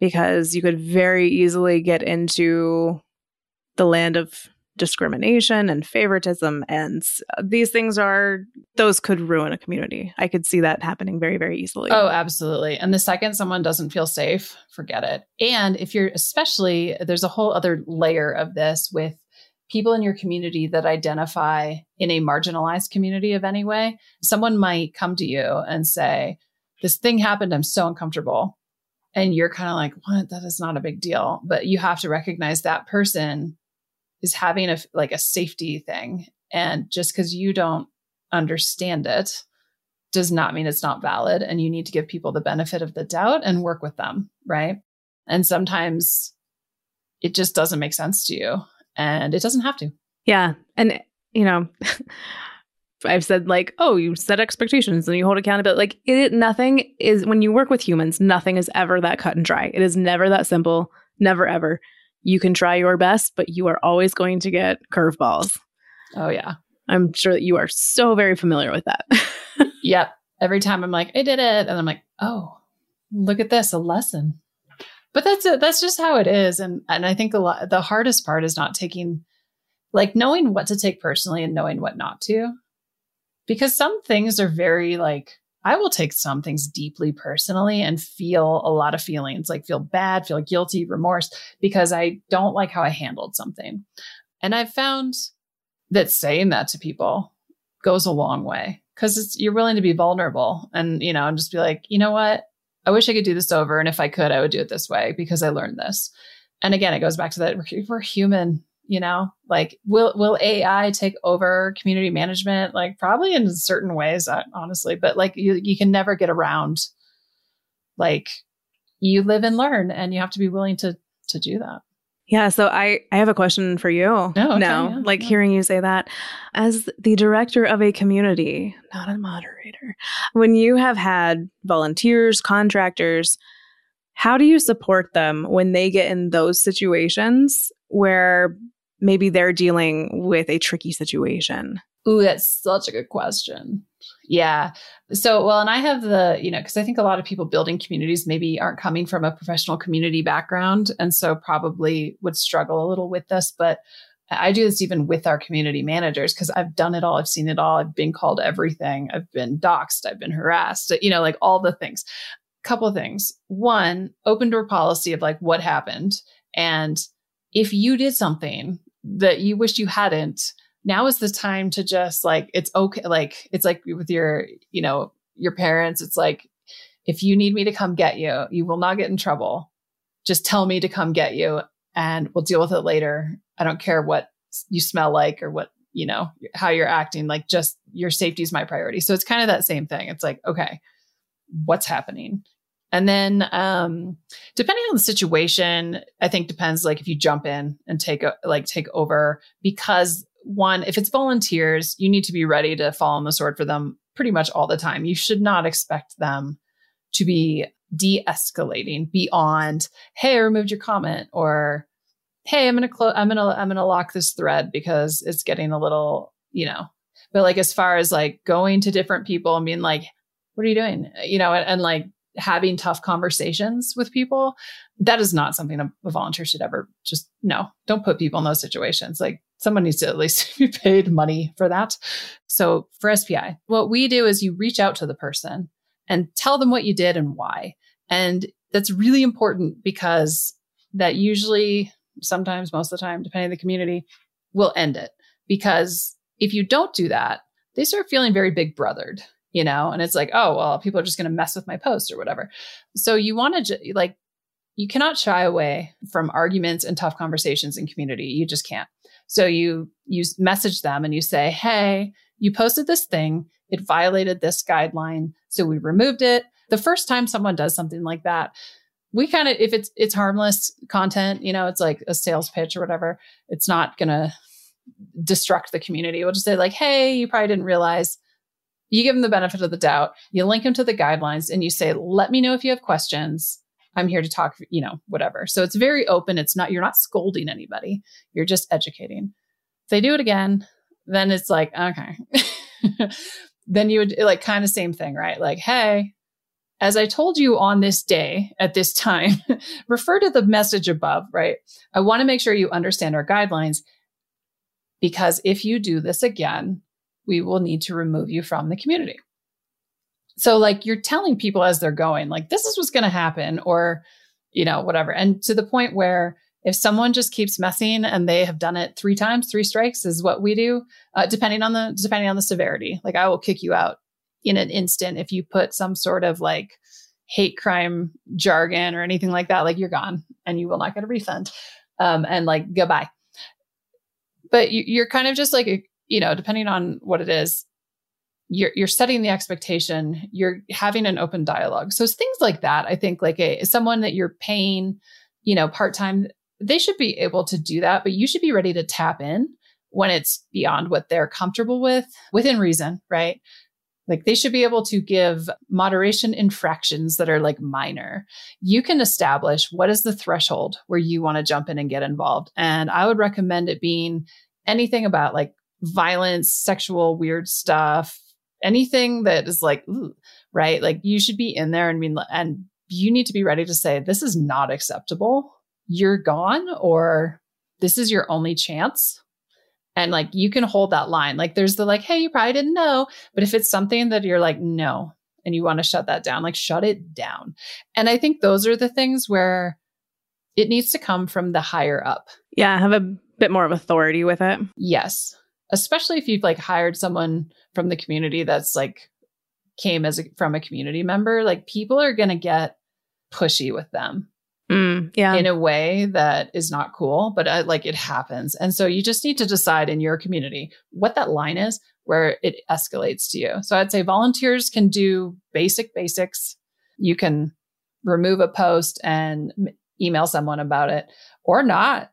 because you could very easily get into the land of discrimination and favoritism. And these things are those could ruin a community. I could see that happening very very easily. Oh absolutely. And the second someone doesn't feel safe forget it. And if you're especially there's a whole other layer of this with people in your community that identify in a marginalized community of any way. Someone might come to you and say this thing happened. I'm so uncomfortable and you're kind of like, what? That is not a big deal. But you have to recognize that person is having a like a safety thing. And just because you don't understand it does not mean it's not valid. And you need to give people the benefit of the doubt and work with them. Right. And sometimes it just doesn't make sense to you and it doesn't have to. Yeah. And, you know, *laughs* I've said like, oh, you set expectations and you hold accountability. Like it, nothing is when you work with humans, nothing is ever that cut and dry. It is never that simple. Never ever. You can try your best, but you are always going to get curveballs. Oh yeah. I'm sure that you are so very familiar with that. *laughs* yep. Every time I'm like, I did it. And I'm like, oh, look at this, a lesson. But that's it. That's just how it is. And and I think a lot the hardest part is not taking like knowing what to take personally and knowing what not to because some things are very like I will take some things deeply personally and feel a lot of feelings, like feel bad, feel guilty, remorse, because I don't like how I handled something. And I've found that saying that to people goes a long way because it's you're willing to be vulnerable and, you know, and just be like, you know what? I wish I could do this over. And if I could, I would do it this way because I learned this. And again, it goes back to that we're, we're human you know like will will ai take over community management? Like probably in certain ways uh, honestly but like you you can never get around like you live and learn and you have to be willing to to do that. Yeah so i i have a question for you. No, okay, now yeah, like yeah. hearing you say that as the director of a community not a moderator when you have had volunteers contractors how do you support them when they get in those situations where maybe they're dealing with a tricky situation? Ooh, that's such a good question. Yeah. So, well, and I have the, you know, because I think a lot of people building communities maybe aren't coming from a professional community background. And so probably would struggle a little with this. But I do this even with our community managers because I've done it all. I've seen it all. I've been called everything. I've been doxxed. I've been harassed, you know, like all the things. Couple things. One, open door policy of like what happened. And if you did something that you wish you hadn't now is the time to just like it's okay like it's like with your you know your parents it's like if you need me to come get you you will not get in trouble. Just tell me to come get you and we'll deal with it later. I don't care what you smell like or what you know how you're acting like just your safety is my priority. So it's kind of that same thing. It's like okay what's happening and then, um, depending on the situation, I think depends like if you jump in and take a, like take over because one, if it's volunteers, you need to be ready to fall on the sword for them pretty much all the time. You should not expect them to be de-escalating beyond, "Hey, I removed your comment," or "Hey, I'm gonna close. I'm gonna I'm gonna lock this thread because it's getting a little, you know." But like as far as like going to different people and being like, "What are you doing?" You know, and, and like having tough conversations with people, that is not something a, a volunteer should ever just no, don't put people in those situations. Like someone needs to at least *laughs* be paid money for that. So for SPI, what we do is you reach out to the person and tell them what you did and why. And that's really important because that usually, sometimes, most of the time, depending on the community, will end it. Because if you don't do that, they start feeling very big brothered you know, and it's like, oh, well, people are just going to mess with my post or whatever. So you want to like, you cannot shy away from arguments and tough conversations in community. You just can't. So you you message them and you say, "Hey, you posted this thing. It violated this guideline, so we removed it." The first time someone does something like that, we kind of if it's it's harmless content, you know, it's like a sales pitch or whatever. It's not going to destruct the community. We'll just say like, "Hey, you probably didn't realize you give them the benefit of the doubt, you link them to the guidelines, and you say, let me know if you have questions. I'm here to talk, you know, whatever. So it's very open. It's not, you're not scolding anybody, you're just educating. If they do it again, then it's like, okay. *laughs* then you would like kind of same thing, right? Like, hey, as I told you on this day at this time, *laughs* refer to the message above, right? I want to make sure you understand our guidelines because if you do this again, we will need to remove you from the community. So, like, you're telling people as they're going, like, this is what's going to happen, or, you know, whatever. And to the point where if someone just keeps messing and they have done it three times, three strikes is what we do, uh, depending on the depending on the severity. Like, I will kick you out in an instant if you put some sort of like hate crime jargon or anything like that, like you're gone and you will not get a refund. Um, and like goodbye. But you, you're kind of just like, you know, depending on what it is, you're you're setting the expectation you're having an open dialogue so things like that i think like a someone that you're paying you know part-time they should be able to do that but you should be ready to tap in when it's beyond what they're comfortable with within reason right like they should be able to give moderation infractions that are like minor. You can establish what is the threshold where you want to jump in and get involved. And I would recommend it being anything about like violence, sexual weird stuff, anything that is like, ooh, right? Like you should be in there and mean, and you need to be ready to say, this is not acceptable. You're gone, or this is your only chance. And like you can hold that line. Like there's the like, hey, you probably didn't know. But if it's something that you're like, no, and you want to shut that down, like shut it down. And I think those are the things where it needs to come from the higher up. Yeah, have a bit more of authority with it. Yes. Especially if you've like hired someone from the community that's like came as a, from a community member, like people are going to get pushy with them. Mm, yeah. In a way that is not cool, but uh, like it happens. And so you just need to decide in your community what that line is where it escalates to you. So I'd say volunteers can do basic basics. You can remove a post and email someone about it or not.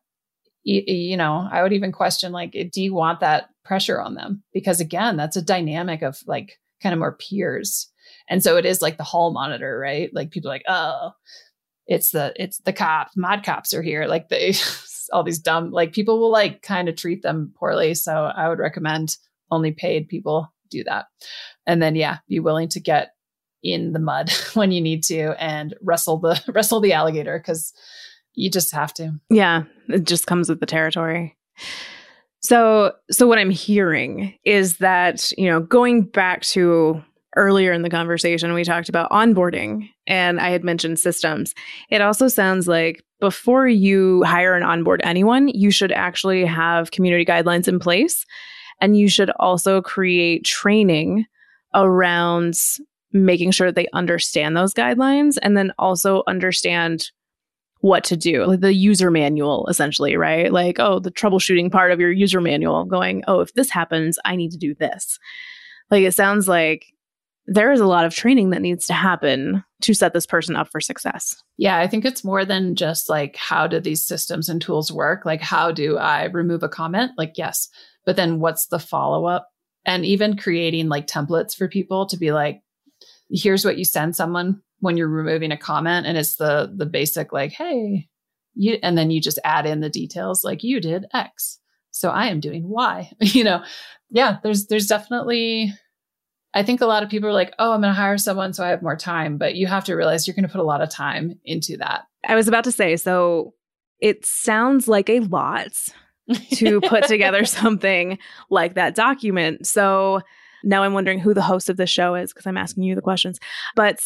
You, know, I would even question like, eh, do you want that pressure on them? Because again that's a dynamic of like kind of more peers. And so it is like the hall monitor right? Like people like oh it's the it's the cops mod cops are here. Like they *laughs* all these dumb like people will like kind of treat them poorly. So i would recommend only paid people do that. And then yeah be willing to get in the mud *laughs* when you need to and wrestle the *laughs* wrestle the alligator because you just have to yeah it just comes with the territory so, so what I'm hearing is that, you know, going back to earlier in the conversation, we talked about onboarding and I had mentioned systems. It also sounds like before you hire and onboard anyone, you should actually have community guidelines in place. And you should also create training around making sure they understand those guidelines and then also understand what to do, like the user manual, essentially, right? Like, oh, the troubleshooting part of your user manual going, oh, if this happens, I need to do this. Like, it sounds like there is a lot of training that needs to happen to set this person up for success. Yeah, I think it's more than just like, how do these systems and tools work? Like, how do I remove a comment? Like, yes, but then what's the follow up? And even creating like templates for people to be like, here's what you send someone when you're removing a comment and it's the the basic like hey you and then you just add in the details like you did x so i am doing y *laughs* you know? Yeah there's there's definitely i think a lot of people are like oh i'm going to hire someone so i have more time but you have to realize you're going to put a lot of time into that. I was about to say so it sounds like a lot *laughs* to put together something like that document. So now i'm wondering who the host of this show is because i'm asking you the questions but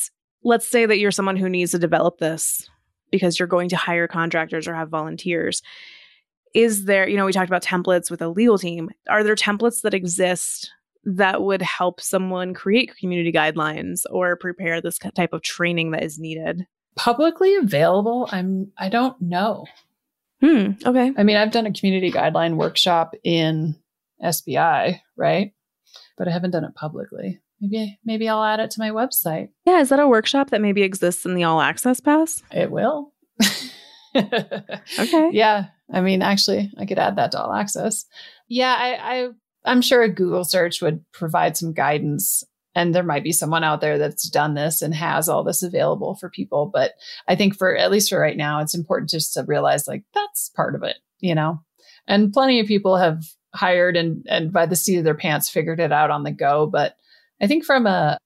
let's say that you're someone who needs to develop this because you're going to hire contractors or have volunteers. Is there, you know, we talked about templates with a legal team. Are there templates that exist that would help someone create community guidelines or prepare this type of training that is needed? Publicly available? I'm I don't know. Hmm, okay. I mean, I've done a community guideline workshop in SPI, right? But I haven't done it publicly. Maybe maybe I'll add it to my website. Yeah, is that a workshop that maybe exists in the all access pass? It will. *laughs* okay. Yeah. I mean, actually, I could add that to all access. Yeah, I, I I'm sure a Google search would provide some guidance and there might be someone out there that's done this and has all this available for people but i think for at least for right now it's important just to realize like that's part of it you know and plenty of people have hired and and by the seat of their pants figured it out on the go but I think from a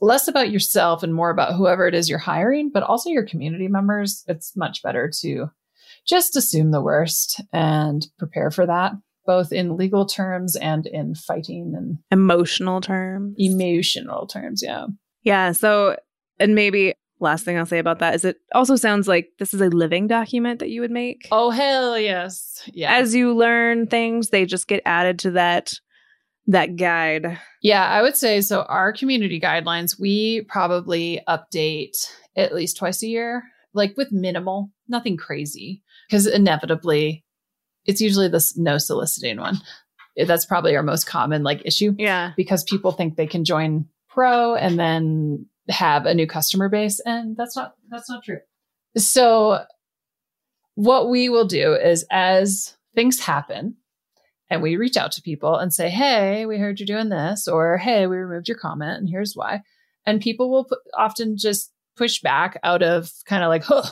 less about yourself and more about whoever it is you're hiring, but also your community members, it's much better to just assume the worst and prepare for that, both in legal terms and in fighting and emotional terms. Emotional terms, yeah. Yeah. So, and maybe last thing I'll say about that is it also sounds like this is a living document that you would make. Oh, hell yes. Yeah. As you learn things, they just get added to that that guide? Yeah, I would say so. Our community guidelines, we probably update at least twice a year, like with minimal, nothing crazy, because inevitably it's usually this no soliciting one. That's probably our most common like issue. Yeah. Because people think they can join pro and then have a new customer base. And that's not that's not true. So what we will do is as things happen and we reach out to people and say, Hey, we heard you're doing this, or Hey, we removed your comment and here's why. And people will put, often just push back out of kind of like, huh,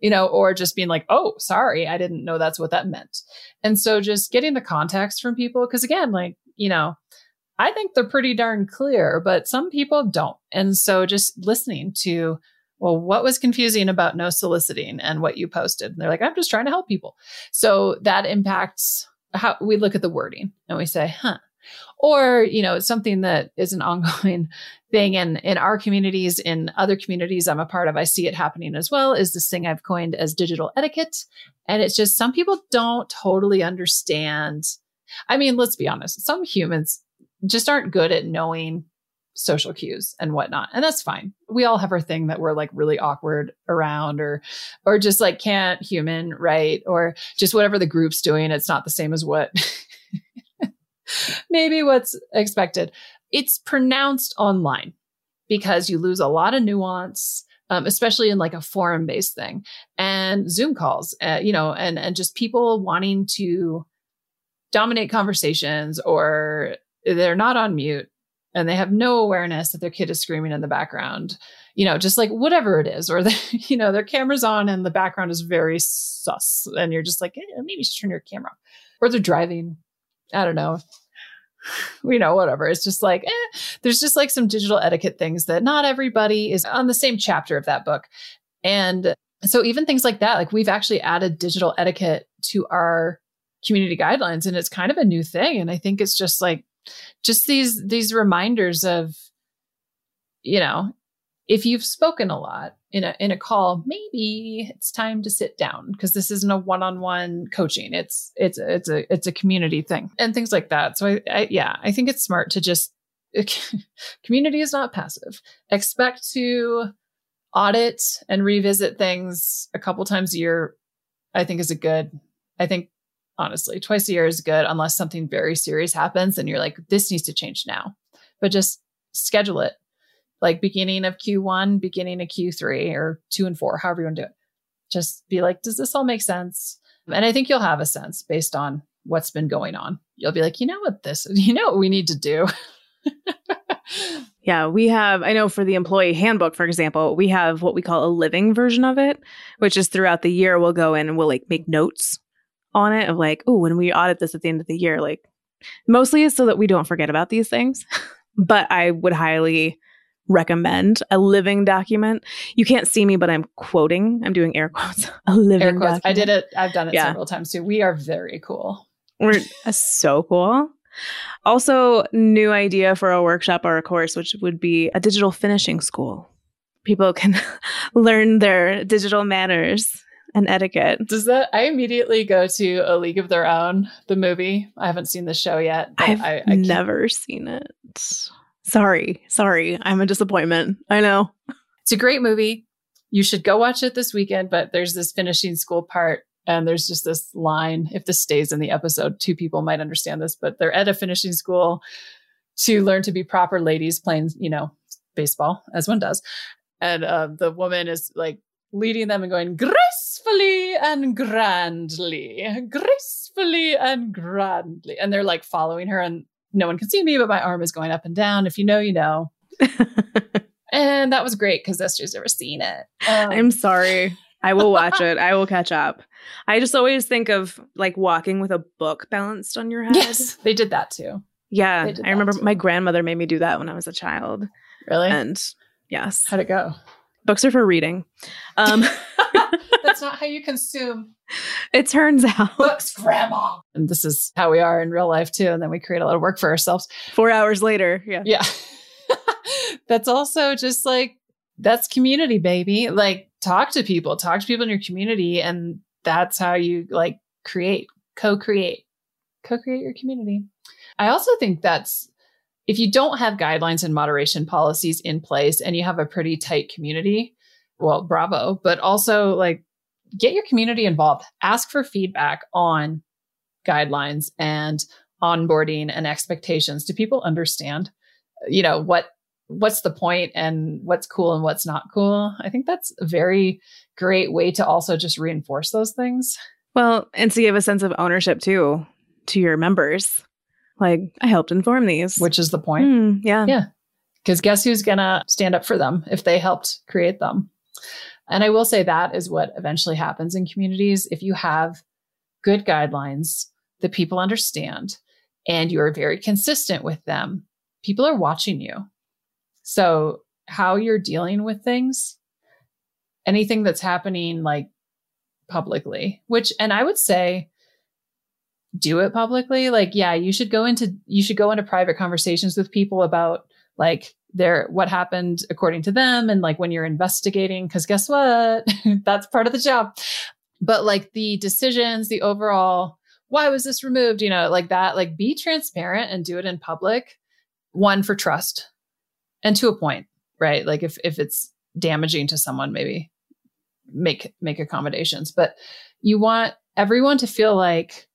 you know, or just being like, oh, sorry, I didn't know that's what that meant. And so just getting the context from people, because again, like, you know, I think they're pretty darn clear, but some people don't. And so just listening to, well, what was confusing about no soliciting and what you posted? And they're like, I'm just trying to help people. So that impacts how we look at the wording and we say, huh. Or, you know, it's something that is an *laughs* ongoing thing in, in our communities, in other communities I'm a part of, I see it happening as well, is this thing I've coined as digital etiquette. And it's just some people don't totally understand. I mean, let's be honest, some humans just aren't good at knowing social cues and whatnot. And that's fine. We all have our thing that we're like really awkward around or or just like can't human, right? Or just whatever the group's doing, it's not the same as what *laughs* maybe what's expected. It's pronounced online because you lose a lot of nuance. Um, especially in like a forum based thing and Zoom calls, uh, you know, and, and just people wanting to dominate conversations or they're not on mute and they have no awareness that their kid is screaming in the background you know just like whatever it is or *laughs* the, you know their camera's on and the background is very sus and you're just like eh, maybe you should turn your camera or they're driving. I don't know. *sighs* You know whatever. It's just like eh. there's just like some digital etiquette things that not everybody is on the same chapter of that book. And so even things like that like we've actually added digital etiquette to our community guidelines and it's kind of a new thing. And i think it's just like just these these reminders of you know if you've spoken a lot in a in a call maybe it's time to sit down because this isn't a one-on-one coaching. It's it's it's a it's a community thing and things like that. So I, I yeah i think it's smart to just *laughs* community is not passive. Expect to audit and revisit things a couple times a year i think is a good i think honestly. Twice a year is good unless something very serious happens and you're like, this needs to change now. But just schedule it like beginning of Q1, beginning of Q3, or two and four, however you want to do it. Just be like, does this all make sense? And I think you'll have a sense based on what's been going on. You'll be like, you know what this, *laughs* you know what we need to do. *laughs* yeah, we have, I know for the employee handbook, for example, we have what we call a living version of it, which is throughout the year, we'll go in and we'll like make notes on it of like, oh, when we audit this at the end of the year, like mostly is so that we don't forget about these things. *laughs* but I would highly recommend a living document. You can't see me, but I'm quoting. I'm doing air quotes. *laughs* A living air quotes. Document. I did it. I've done it yeah. several times too. We are very cool. We're uh, so cool. Also, new idea for a workshop or a course, which would be a digital finishing school. People can *laughs* learn their digital manners and etiquette. Does that? I immediately go to A League of Their Own, the movie. I haven't seen the show yet. I've I, I never seen it. Sorry, sorry, I'm a disappointment. I know. It's a great movie. You should go watch it this weekend. But there's this finishing school part, and there's just this line. If this stays in the episode, two people might understand this. But they're at a finishing school to learn to be proper ladies playing, you know, baseball as one does. And uh, the woman is like leading them and going gracefully and grandly, gracefully and grandly. And they're like following her, and no one can see me, but my arm is going up and down. If you know, you know. *laughs* and that was great because Esther's never seen it. Um, I'm sorry. I will watch it. I will catch up. I just always think of like walking with a book balanced on your head. Yes, they did that too. Yeah, I remember too. my grandmother made me do that when I was a child. Really? And yes. How'd it go? Books are for reading. Um, *laughs* That's not how you consume. *laughs* It turns out. Books, grandma. And this is how we are in real life too. And then we create a lot of work for ourselves. Four hours later. Yeah. Yeah. *laughs* that's also just like, that's community, baby. Like, talk to people, talk to people in your community. And that's how you like create, co create, co create your community. I also think that's if you don't have guidelines and moderation policies in place and you have a pretty tight community, well, bravo, but also like get your community involved. Ask for feedback on guidelines and onboarding and expectations. Do people understand, you know, what what's the point and what's cool and what's not cool? I think that's a very great way to also just reinforce those things. Well, and to give a sense of ownership too to your members. Like, I helped inform these. Which is the point. Mm, yeah. Yeah. Because guess who's going to stand up for them if they helped create them? And I will say that is what eventually happens in communities. If you have good guidelines that people understand and you're very consistent with them, people are watching you. So, how you're dealing with things, anything that's happening like publicly, which, and I would say, do it publicly. Like, yeah, you should go into, you should go into private conversations with people about like their, what happened according to them. And like when you're investigating, cause guess what? *laughs* That's part of the job. But like the decisions, the overall, why was this removed? You know, like that, like be transparent and do it in public. One for trust and to a point, right? Like if, if it's damaging to someone, maybe make, make accommodations, but you want everyone to feel like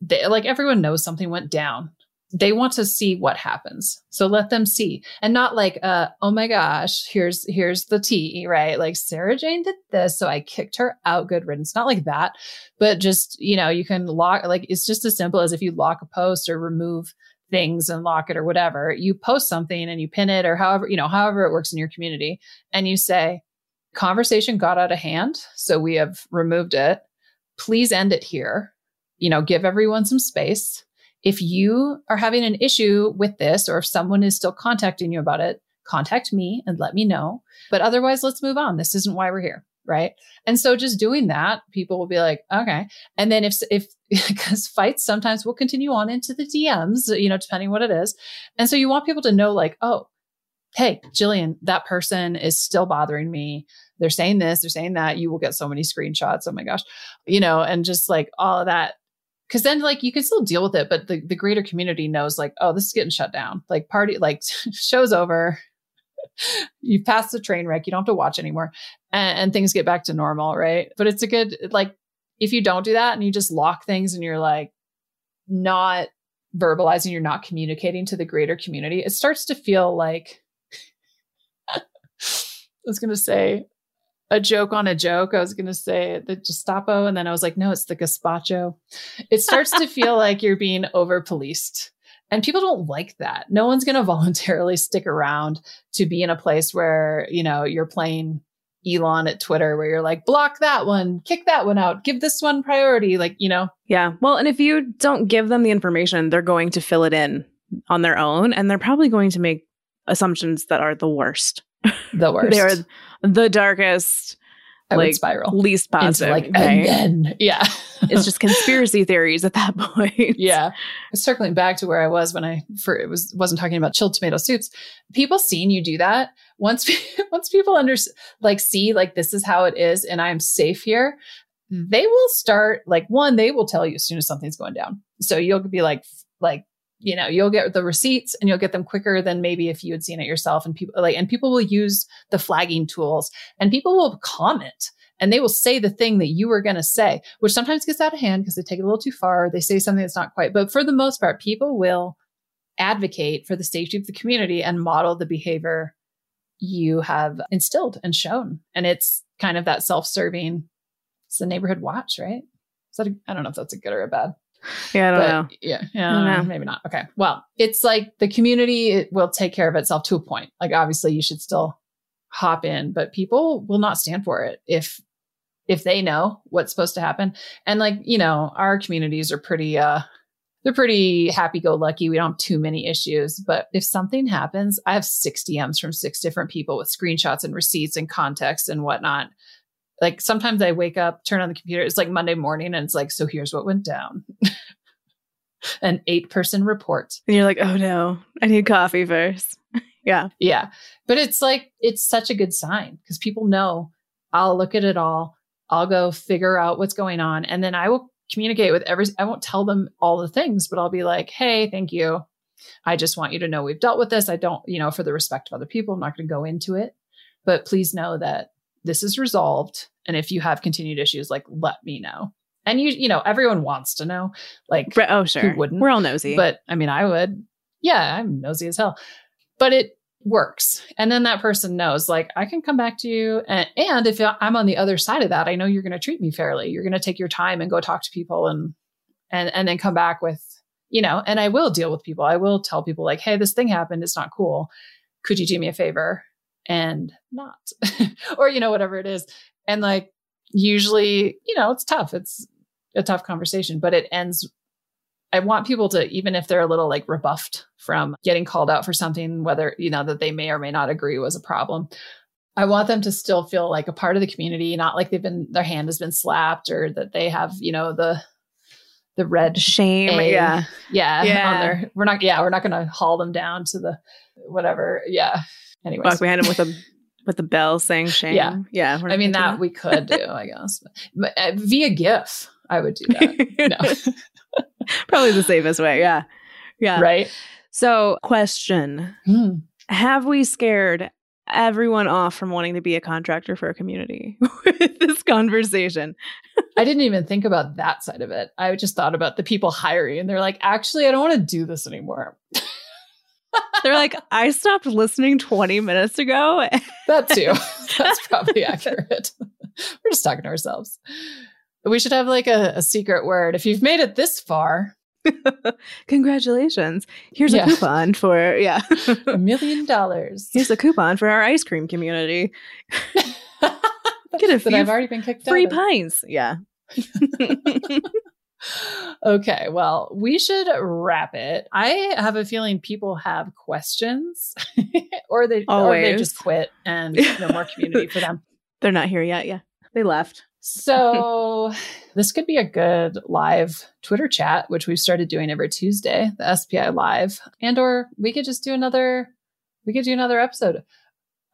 they, like everyone knows something went down. They want to see what happens. So let them see and not like, uh, oh my gosh, here's, here's the tea, right? Like Sara Jane did this. So I kicked her out. Good riddance. Not like that, but just, you know, you can lock, like it's just as simple as if you lock a post or remove things and lock it or whatever. You post something and you pin it or however, you know, however it works in your community and you say, conversation got out of hand. So we have removed it. Please end it here you know, give everyone some space. If you are having an issue with this, or if someone is still contacting you about it, contact me and let me know. But otherwise, let's move on. This isn't why we're here. Right. And so just doing that, people will be like, okay. And then if, if, *laughs* because fights sometimes will continue on into the DMs, you know, depending what it is. And so you want people to know, like, oh, hey, Jillian, that person is still bothering me. They're saying this, they're saying that. You will get so many screenshots. Oh my gosh. You know, and just like all of that because then like you can still deal with it but the, the greater community knows like oh this is getting shut down. Like party like *laughs* show's over. You've passed the train wreck. You don't have to watch anymore. And, and, things get back to normal right? But it's a good like if you don't do that and you just lock things and you're like not verbalizing you're not communicating to the greater community it starts to feel like *laughs* i was going to say a joke on a joke. I was going to say the Gestapo, and then I was like, no, it's the gazpacho. It starts to feel *laughs* like you're being over policed. And people don't like that. No one's going *laughs* to voluntarily stick around to be in a place where, you know, you're playing Elon at Twitter where you're like, block that one, kick that one out, give this one priority. Like, you know? Yeah. Well, and if you don't give them the information, they're going to fill it in on their own and they're probably going to make assumptions that are the worst. The worst. *laughs* they are the darkest, I like spiral least positive. like and then yeah, *laughs* it's just conspiracy theories at that *laughs* point. Yeah, circling back to where I was when I for it was wasn't talking about chilled tomato soups. People seeing you do that once *laughs* once people under like see like this is how it is and I'm safe here. They will start like one. They will tell you as soon as something's going down. So you'll be like like you know you'll get the receipts and you'll get them quicker than maybe if you had seen it yourself. And people like and people will use the flagging tools and people will comment and they will say the thing that you were going to say which sometimes gets out of hand because they take it a little too far. They say something that's not quite but for the most part people will advocate for the safety of the community and model the behavior you have instilled and shown. And it's kind of that self-serving it's the neighborhood watch right? Is that I don't know if that's a good or a bad yeah, I don't but, know. Yeah, yeah, know. maybe not. Okay. Well, it's like the community it will take care of itself to a point. Like obviously, you should still hop in, but people will not stand for it if if they know what's supposed to happen. And like you know, our communities are pretty. uh they're pretty happy go lucky. We don't have too many issues. But if something happens, I have six DMs from six different people with screenshots and receipts and context and whatnot like sometimes I wake up, turn on the computer. It's like Monday morning and it's like, so here's what went down. *laughs* An eight person report. And you're like, oh no, I need coffee first. *laughs* yeah. Yeah. But it's like, it's such a good sign because people know I'll look at it all. I'll go figure out what's going on. And then I will communicate with every, I won't tell them all the things, but I'll be like, hey, thank you. I just want you to know we've dealt with this. I don't, you know, for the respect of other people, I'm not going to go into it. But please know that this is resolved. And if you have continued issues, like let me know. And you, you know, everyone wants to know. Like, oh, sure. Who wouldn't? We're all nosy. But I mean, I would. Yeah, I'm nosy as hell. But it works. And then that person knows, like, I can come back to you. And, and if I'm on the other side of that, I know you're going to treat me fairly. You're going to take your time and go talk to people and, and, and then come back with, you know, and I will deal with people. I will tell people, like, hey, this thing happened. It's not cool. Could you do me a favor? And not, *laughs* or, you know, whatever it is. And like, usually, you know, it's tough. It's a tough conversation, but it ends I want people to, even if they're a little like rebuffed from getting called out for something, whether, you know, that they may or may not agree was a problem. I want them to still feel like a part of the community, not like they've been, their hand has been slapped or that they have, you know, the, the red shame. A, yeah. Yeah. Yeah. Their, we're not, yeah, we're not going to haul them down to the whatever. Yeah. Anyway. Walk behind them with a, with the bell saying shame. Yeah. Yeah. I mean, that, that, we could do, I guess. But, uh, via GIF, I would do that. no. *laughs* Probably the safest way. Yeah. Yeah. Right. So, question hmm. Have we scared everyone off from wanting to be a contractor for a community *laughs* with this conversation? I didn't even think about that side of it. I just thought about the people hiring, and they're like, actually, I don't want to do this anymore. *laughs* They're like, I stopped listening 20 minutes ago. *laughs* that too. *laughs* That's probably accurate. *laughs* We're just talking to ourselves. We should have like a, a secret word. If you've made it this far, congratulations. Here's yeah. a coupon for, yeah, a million dollars. Here's a coupon for our ice cream community. Get a few I've already been kicked free pints. Yeah. Okay, well, we should wrap it. I have a feeling people have questions, *laughs* or they Always. or they just quit and no more community for them. *laughs* They're not here yet. Yeah, they left. So this could be a good live Twitter chat, which we've started doing every Tuesday, the SPI live, and or we could just do another. We could do another episode.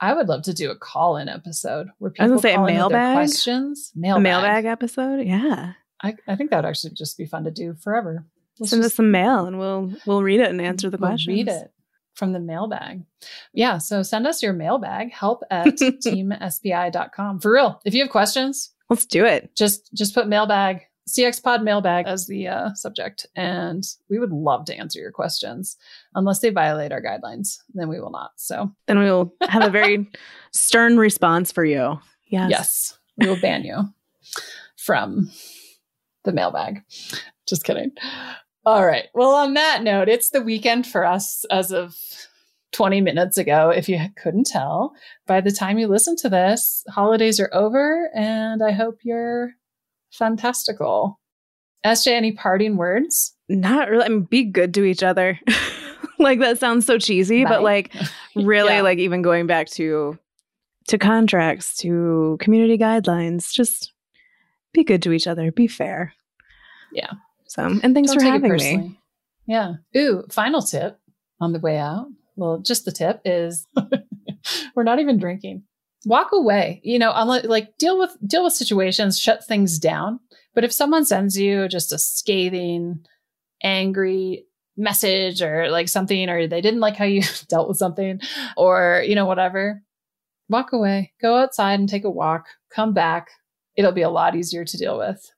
I would love to do a call in episode where people I was say a mailbag questions. Mailbag. A mailbag episode. Yeah. I, I think that would actually just be fun to do forever. Let's Send just, us some mail and we'll we'll read it and answer the we'll questions. Read it from the mailbag. Yeah. So send us your mailbag, help *laughs* at teamspi.com. For real. If you have questions, Let's do it. Just just put mailbag CX Pod mailbag as the uh, subject, and we would love to answer your questions. Unless they violate our guidelines, then we will not. So then we will have a very *laughs* stern response for you. Yes, yes, we will ban you from the mailbag. Just kidding. All right. Well, on that note, it's the weekend for us as of 20 minutes ago, if you couldn't tell. By the time you listen to this, holidays are over, and I hope you're fantastical. SJ, any parting words? Not really. I mean, be good to each other. *laughs* like that sounds so cheesy, Bye. but like *laughs* really, yeah. like even going back to to contracts, to community guidelines, just be good to each other. Be fair. Yeah. So, and thanks Don't for having me. Yeah. Ooh, final tip on the way out well, just the tip is *laughs* we're not even drinking. Walk away. You know, unless, like deal with deal with situations, shut things down. But if someone sends you just a scathing, angry message or like something, or they didn't like how you *laughs* dealt with something, or you know whatever, walk away. Go outside and take a walk. Come back. It'll be a lot easier to deal with.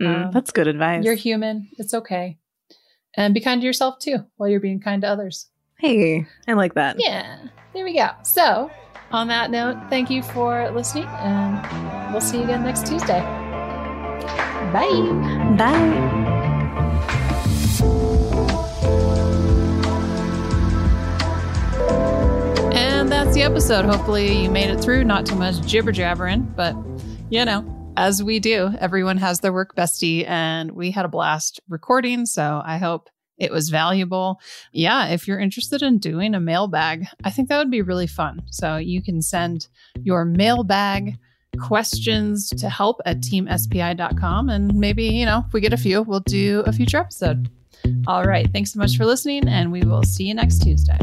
Mm, um, that's good advice. You're human. It's okay. And be kind to yourself too while you're being kind to others. Hey, I like that. Yeah, there we go. So, on that note, thank you for listening, and we'll see you again next Tuesday. Bye. Bye. And that's the episode. Hopefully, you made it through. Not too much jibber jabbering, but you know, as we do, everyone has their work bestie, and we had a blast recording. So I hope it was valuable. Yeah, if you're interested in doing a mailbag, I think that would be really fun. So you can send your mailbag questions to help at teamspi.com. And maybe, you know, if we get a few, we'll do a future episode. All right. Thanks so much for listening, and we will see you next Tuesday.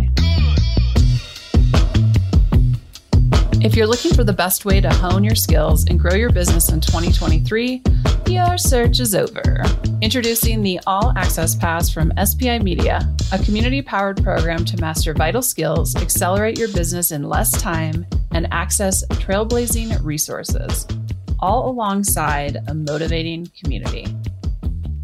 If you're looking for the best way to hone your skills and grow your business in 2023, Your search is over. Introducing the All Access Pass from SPI Media, a community powered program to master vital skills, accelerate your business in less time, and access trailblazing resources, all alongside a motivating community.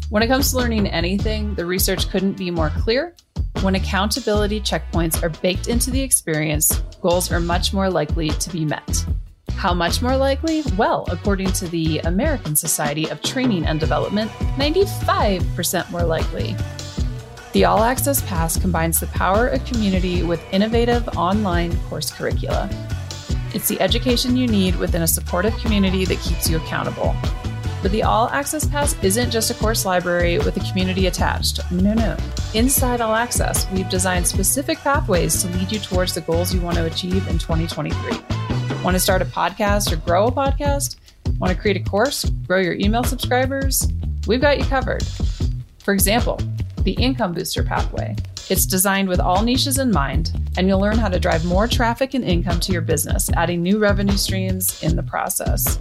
When it comes to learning anything, the research couldn't be more clear. When accountability checkpoints are baked into the experience, goals are much more likely to be met. How much more likely? Well, according to the American Society of Training and Development, 95% more likely. The All Access Pass combines the power of community with innovative online course curricula. It's the education you need within a supportive community that keeps you accountable. But the All Access Pass isn't just a course library with a community attached. No, no. Inside All Access, we've designed specific pathways to lead you towards the goals you want to achieve in 2023. Want to start a podcast or grow a podcast? Want to create a course, grow your email subscribers? We've got you covered. For example, the Income Booster Pathway. It's designed with all niches in mind, and you'll learn how to drive more traffic and income to your business, adding new revenue streams in the process.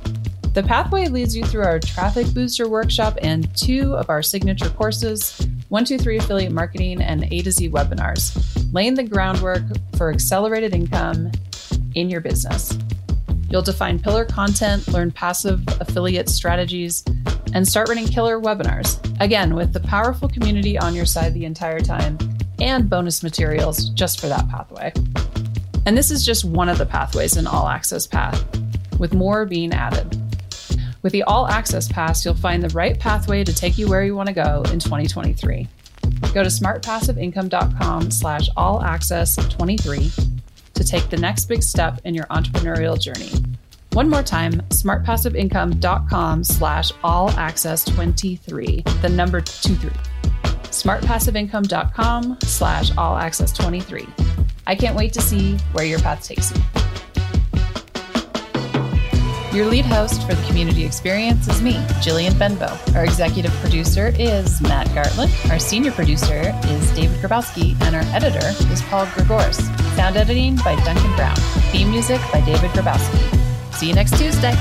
The pathway leads you through our Traffic Booster workshop and two of our signature courses 123 Affiliate Marketing and A to Z webinars, laying the groundwork for accelerated income in your business. You'll define pillar content, learn passive affiliate strategies, and start running killer webinars. Again, with the powerful community on your side the entire time and bonus materials just for that pathway. And this is just one of the pathways in All Access Pass, with more being added. With the All Access Pass, you'll find the right pathway to take you where you want to go in 2023. Go to smartpassiveincome.com slash all access 23 to take the next big step in your entrepreneurial journey. One more time, smartpassiveincome.com slash all access 23, the number 23. smartpassiveincome.com slash all access 23. I can't wait to see where your path takes you. Your lead host for the community experience is me, Jillian Benbow. Our executive producer is Matt Gartland. Our senior producer is David Grabowski, and our editor is Paul Gregoris. Sound editing by Duncan Brown. Theme music by David Grabowski. See you next Tuesday.